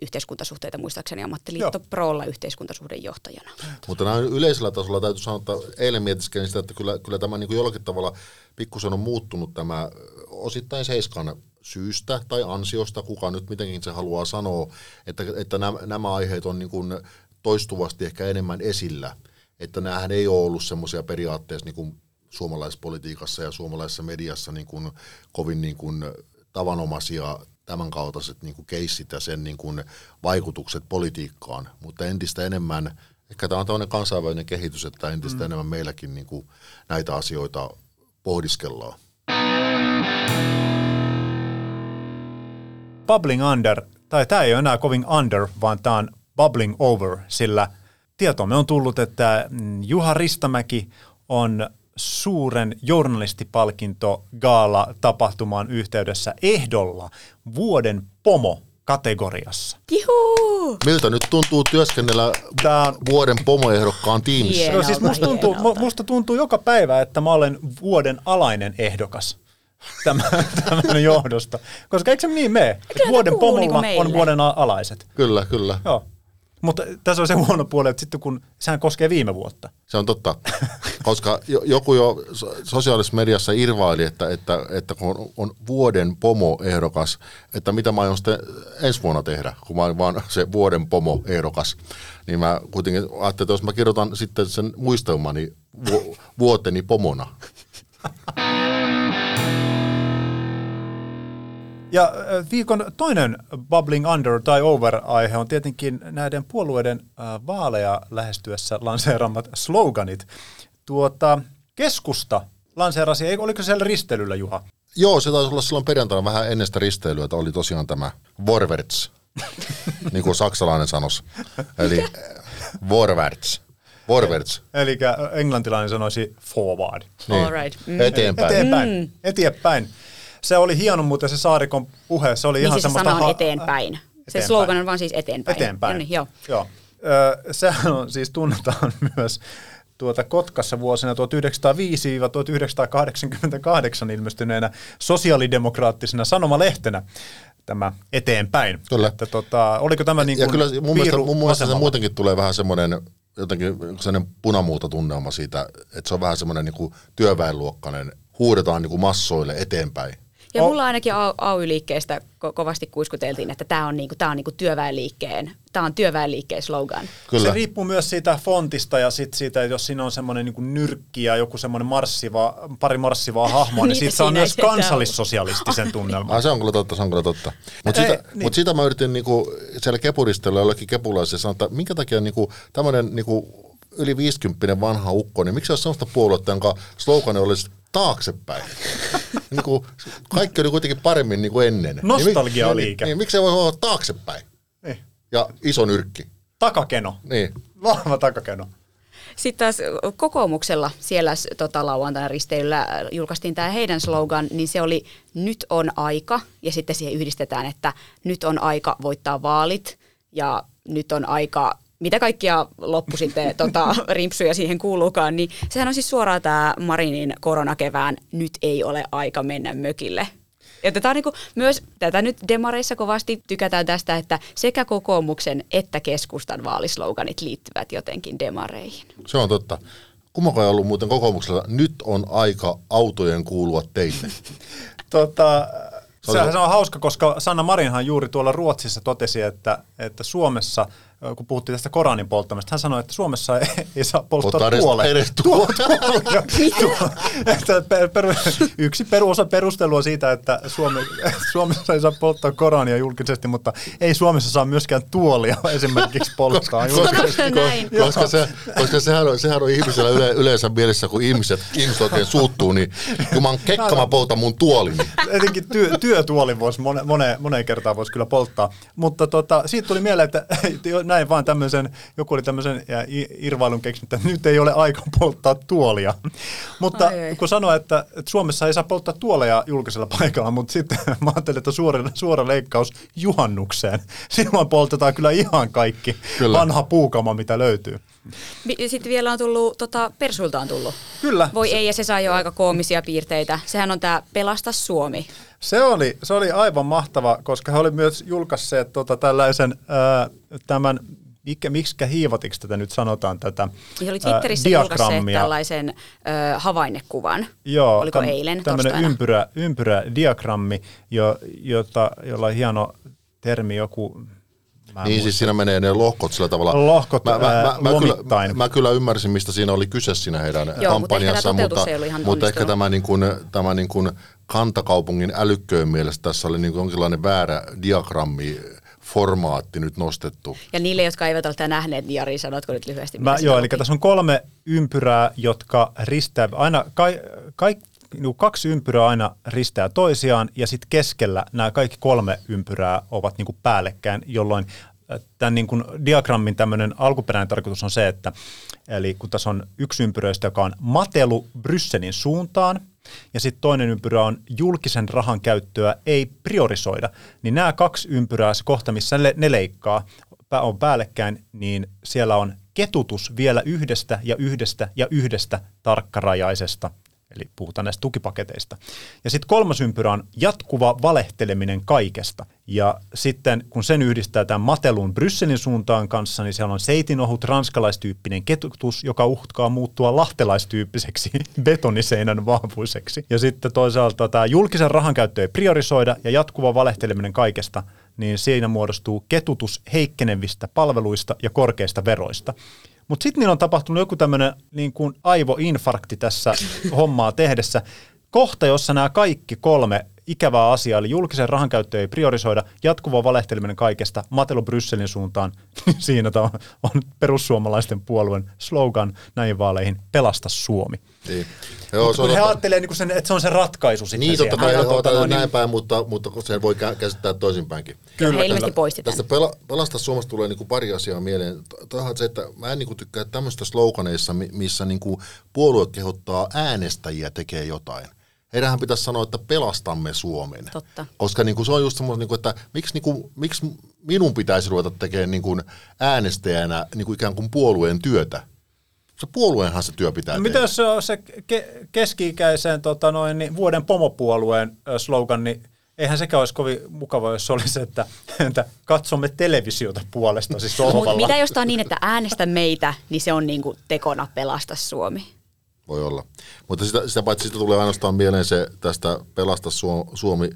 yhteiskuntasuhteita muistaakseni ammattiliitto Joo. Prolla yhteiskuntasuhdejohtajana.
Mutta näin yleisellä tasolla täytyy sanoa, että eilen mietiskelin sitä, että kyllä, kyllä tämä niin kuin jollakin tavalla pikkusen on muuttunut tämä osittain seiskan syystä tai ansiosta, kuka nyt mitenkin se haluaa sanoa, että, että nämä, nämä aiheet on niin kuin toistuvasti ehkä enemmän esillä. Että näähän ei ole ollut semmoisia periaatteessa niin kuin suomalaispolitiikassa ja suomalaisessa mediassa niin kuin kovin niin kuin tavanomaisia tämän kaltaiset niin kuin keissit ja sen niin kuin vaikutukset politiikkaan, mutta entistä enemmän, ehkä tämä on tämmöinen kansainvälinen kehitys, että entistä mm. enemmän meilläkin niin kuin näitä asioita pohdiskellaan.
Bubbling under, tai tämä ei ole enää kovin under, vaan tämä on bubbling over, sillä tietomme on tullut, että Juha Ristamäki on suuren journalistipalkinto gaala tapahtumaan yhteydessä ehdolla vuoden pomo kategoriassa.
Juhu!
Miltä nyt tuntuu työskennellä Tää on... vuoden pomoehdokkaan tiimissä?
Hienolta, no, siis musta, tuntuu, musta tuntuu joka päivä, että mä olen vuoden alainen ehdokas tämän, tämän johdosta. Koska eikö se niin mene? Vuoden pomolla niin on vuoden alaiset.
Kyllä, kyllä.
Joo. Mutta tässä on se huono puoli, että sitten kun sehän koskee viime vuotta.
Se on totta, koska joku jo sosiaalisessa mediassa irvaili, että, että, että kun on vuoden pomo-ehdokas, että mitä mä aion sitten ensi vuonna tehdä, kun mä olen vaan se vuoden pomo-ehdokas. Niin mä kuitenkin ajattelin, että jos mä kirjoitan sitten sen muistelmani vuoteni pomona.
Ja viikon toinen Bubbling Under tai Over-aihe on tietenkin näiden puolueiden vaaleja lähestyessä lanseeramat sloganit. Tuota, keskusta lanseerasi, oliko siellä risteilyllä Juha?
Joo, se taisi olla silloin perjantaina vähän ennen sitä risteilyä, että oli tosiaan tämä Vorwärts, niin kuin saksalainen sanoisi. Eli Vorwärts. Vorwärts.
Eli englantilainen sanoisi forward.
Niin. All right. mm. Eteenpäin.
Eteenpäin. Mm. Eteenpäin se oli hieno muuten se Saarikon puhe. Se oli niin ihan
siis
semmoista...
Se ha- eteenpäin. eteenpäin. Se slogan on vaan siis eteenpäin.
Eteenpäin. Ja
niin, joo.
joo. Ö, sehän on siis tunnetaan myös tuota Kotkassa vuosina 1905-1988 ilmestyneenä sosiaalidemokraattisena sanomalehtenä tämä eteenpäin.
Kyllä.
Että tota, oliko tämä niin kuin
Ja kyllä mun mielestä, mun mielestä se muutenkin tulee vähän semmoinen jotenkin sellainen punamuuta tunnelma siitä, että se on vähän semmoinen niin työväenluokkainen, huudetaan niin kuin massoille eteenpäin.
Ja mulla ainakin AY-liikkeestä ko- kovasti kuiskuteltiin, että tämä on, niinku, tää on niinku työväenliikkeen, tää on työväenliikkeen slogan.
Kyllä. Se riippuu myös siitä fontista ja sit siitä, jos siinä on semmoinen niinku nyrkki ja joku semmoinen marssiva, pari marssivaa hahmoa, niin siitä saa myös kansallissosialistisen tunnelman.
Ah, se on kyllä totta, se on kyllä totta. Mutta sitä, niin. mut sitä mä yritin niinku siellä kepuristella jollekin kepulaisille sanoa, että minkä takia niinku, tämmöinen niinku, yli 50 vanha ukko, niin miksi se olisi sellaista puoluetta, jonka slogan olisi taaksepäin. niin kuin, kaikki oli kuitenkin paremmin niin kuin ennen.
Nostalgia niin, liike.
Niin, niin, miksi se voi olla taaksepäin? Niin. Ja iso nyrkki.
Takakeno.
Niin.
Vahva takakeno.
Sitten taas kokoomuksella siellä tota, lauantaina risteilyllä julkaistiin tämä heidän slogan, niin se oli nyt on aika, ja sitten siihen yhdistetään, että nyt on aika voittaa vaalit, ja nyt on aika mitä kaikkia loppu sitten tota, rimpsuja siihen kuuluukaan, niin sehän on siis suoraan tämä Marinin koronakevään nyt ei ole aika mennä mökille ja tätä on niin kuin myös, tätä nyt demareissa kovasti tykätään tästä, että sekä kokoomuksen että keskustan vaalisloganit liittyvät jotenkin demareihin.
Se on totta. Kummako ei ollut muuten kokoomuksella, nyt on aika autojen kuulua teille.
Tota, sehän se on hauska, koska Sanna Marinhan juuri tuolla Ruotsissa totesi, että, että Suomessa, kun puhuttiin tästä Koranin polttamista, hän sanoi, että Suomessa ei, ei saa polttaa
Polttaa edes-
tuoleja.
edes tuo-
tuoleja. Tuo- että per, per, yksi peru, osa perustelua siitä, että Suome, Suomessa ei saa polttaa Korania julkisesti, mutta ei Suomessa saa myöskään tuolia esimerkiksi polttaa julkisesti.
Koska, se, koska sehän, on, sehän on ihmisellä yle, yleensä mielessä, kun ihmiset, ihmiset oikein suuttuu, niin oon kekka, mä poltan mun tuolini.
Etenkin työ, työtuoli voisi mone, moneen, moneen kertaan voisi kyllä polttaa. Mutta tota, siitä tuli mieleen, että näin vaan tämmöisen, joku oli tämmöisen irvailun keksinyt, että nyt ei ole aika polttaa tuolia. Mutta
Ai
kun sanoi, että, että Suomessa ei saa polttaa tuoleja julkisella paikalla, mutta sitten mä ajattelin, että suora, suora leikkaus juhannukseen. Silloin poltetaan kyllä ihan kaikki
Kyllä.
vanha puukama, mitä löytyy.
Sitten vielä on tullut, tota, Persuilta on tullut.
Kyllä.
Voi ei, ja se saa jo aika koomisia piirteitä. Sehän on tämä Pelasta Suomi.
Se oli, se oli aivan mahtava, koska he oli myös julkaisseet tota, tällaisen ää, tämän, mikä, miksikä hiivotiksi tätä nyt sanotaan, tätä
He oli Twitterissä
diagrammia.
tällaisen ö, havainnekuvan.
Joo,
Oliko
täm-
eilen
tämmöinen ympyrä, ympyrä diagrammi, jo, jota, jolla on hieno termi joku, mä
Niin siis siinä menee ne lohkot sillä tavalla.
Lohkot,
mä, mä,
ää,
mä, mä, kyllä, mä kyllä ymmärsin, mistä siinä oli kyse siinä heidän
mutta ehkä
kampanjassa, mutta,
ihan
mutta ehkä tämä, niin kuin, tämä niin kuin kantakaupungin älykköön mielestä tässä oli niin kuin jonkinlainen väärä diagrammi formaatti nyt nostettu.
Ja niille, jotka eivät ole tätä nähneet, niin Jari, sanotko nyt lyhyesti? mitä
Mä, joo, eli tässä on kolme ympyrää, jotka ristää, aina kai, kai, niinku kaksi ympyrää aina ristää toisiaan, ja sitten keskellä nämä kaikki kolme ympyrää ovat niinku päällekkäin, jolloin äh, tämän niin kuin diagrammin tämmöinen alkuperäinen tarkoitus on se, että eli kun tässä on yksi ympyröistä, joka on matelu Brysselin suuntaan, ja sitten toinen ympyrä on julkisen rahan käyttöä ei priorisoida, niin nämä kaksi ympyrää, se kohta, missä ne, ne leikkaa, on päällekkäin, niin siellä on ketutus vielä yhdestä ja yhdestä ja yhdestä tarkkarajaisesta. Eli puhutaan näistä tukipaketeista. Ja sitten kolmas ympyrä on jatkuva valehteleminen kaikesta. Ja sitten kun sen yhdistää tämän matelun Brysselin suuntaan kanssa, niin siellä on seitinohut ranskalaistyyppinen ketutus, joka uhkaa muuttua lahtelaistyyppiseksi betoniseinän vahvuiseksi. Ja sitten toisaalta tämä julkisen rahan käyttö ei priorisoida ja jatkuva valehteleminen kaikesta, niin siinä muodostuu ketutus heikkenevistä palveluista ja korkeista veroista. Mutta sitten niillä on tapahtunut joku tämmöinen niin kuin aivoinfarkti tässä hommaa tehdessä. Kohta, jossa nämä kaikki kolme ikävää asiaa, eli julkisen rahan käyttö ei priorisoida, jatkuva valehteleminen kaikesta, matelu Brysselin suuntaan, niin siinä tämä on, on perussuomalaisten puolueen slogan näihin vaaleihin, pelasta Suomi.
Niin. Joo, se
Kun
on
he
totta.
ajattelee niin kuin sen, että se on se ratkaisu sitten
Niin, totta kai
tota
otetaan
noin, niin-
näin päin, mutta, mutta sen voi kä- käsittää toisinpäinkin.
Kyllä, he ilmeisesti poisti tämän.
Tästä pela, Pelasta Suomesta tulee niinku pari asiaa mieleen. Toihan se, että mä en niinku tykkää tämmöistä sloganeissa, mi- missä niinku puolue kehottaa äänestäjiä tekee jotain. Heidänhän pitäisi sanoa, että pelastamme Suomen.
Totta.
Koska niinku se on just semmoinen, niinku, että miksi, niinku, miksi minun pitäisi ruveta tekemään niinku äänestäjänä niinku ikään kuin puolueen työtä. Se puolueenhan se työ pitää
No
tehdä.
mitä jos se on se ke- keski-ikäisen tota noin, niin vuoden pomopuolueen slogan, niin eihän sekään olisi kovin mukava, jos olisi, että, että katsomme televisiota puolestasi
No, mutta
sohvalla.
mitä jos tämä on niin, että äänestä meitä, niin se on niinku tekona pelasta Suomi.
Voi olla. Mutta sitä, sitä paitsi sitä tulee ainoastaan mieleen se tästä Pelasta Suo- Suomi.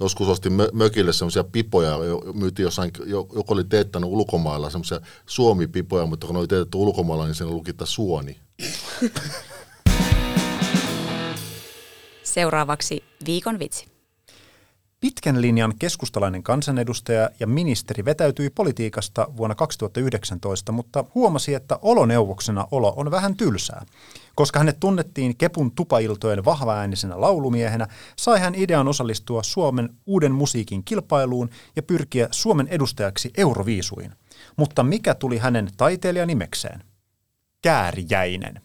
Joskus ostin mö, mökille semmoisia pipoja, myytiin jossain, jo- joku oli teettänyt ulkomailla semmoisia Suomi-pipoja, mutta kun ne oli teetetty ulkomailla, niin siinä luki, että Suoni.
Seuraavaksi viikon vitsi.
Pitkän linjan keskustalainen kansanedustaja ja ministeri vetäytyi politiikasta vuonna 2019, mutta huomasi, että oloneuvoksena olo on vähän tylsää. Koska hänet tunnettiin Kepun tupailtojen vahvaäänisenä laulumiehenä, sai hän idean osallistua Suomen uuden musiikin kilpailuun ja pyrkiä Suomen edustajaksi Euroviisuihin. Mutta mikä tuli hänen taiteilijanimekseen? Kääriäinen.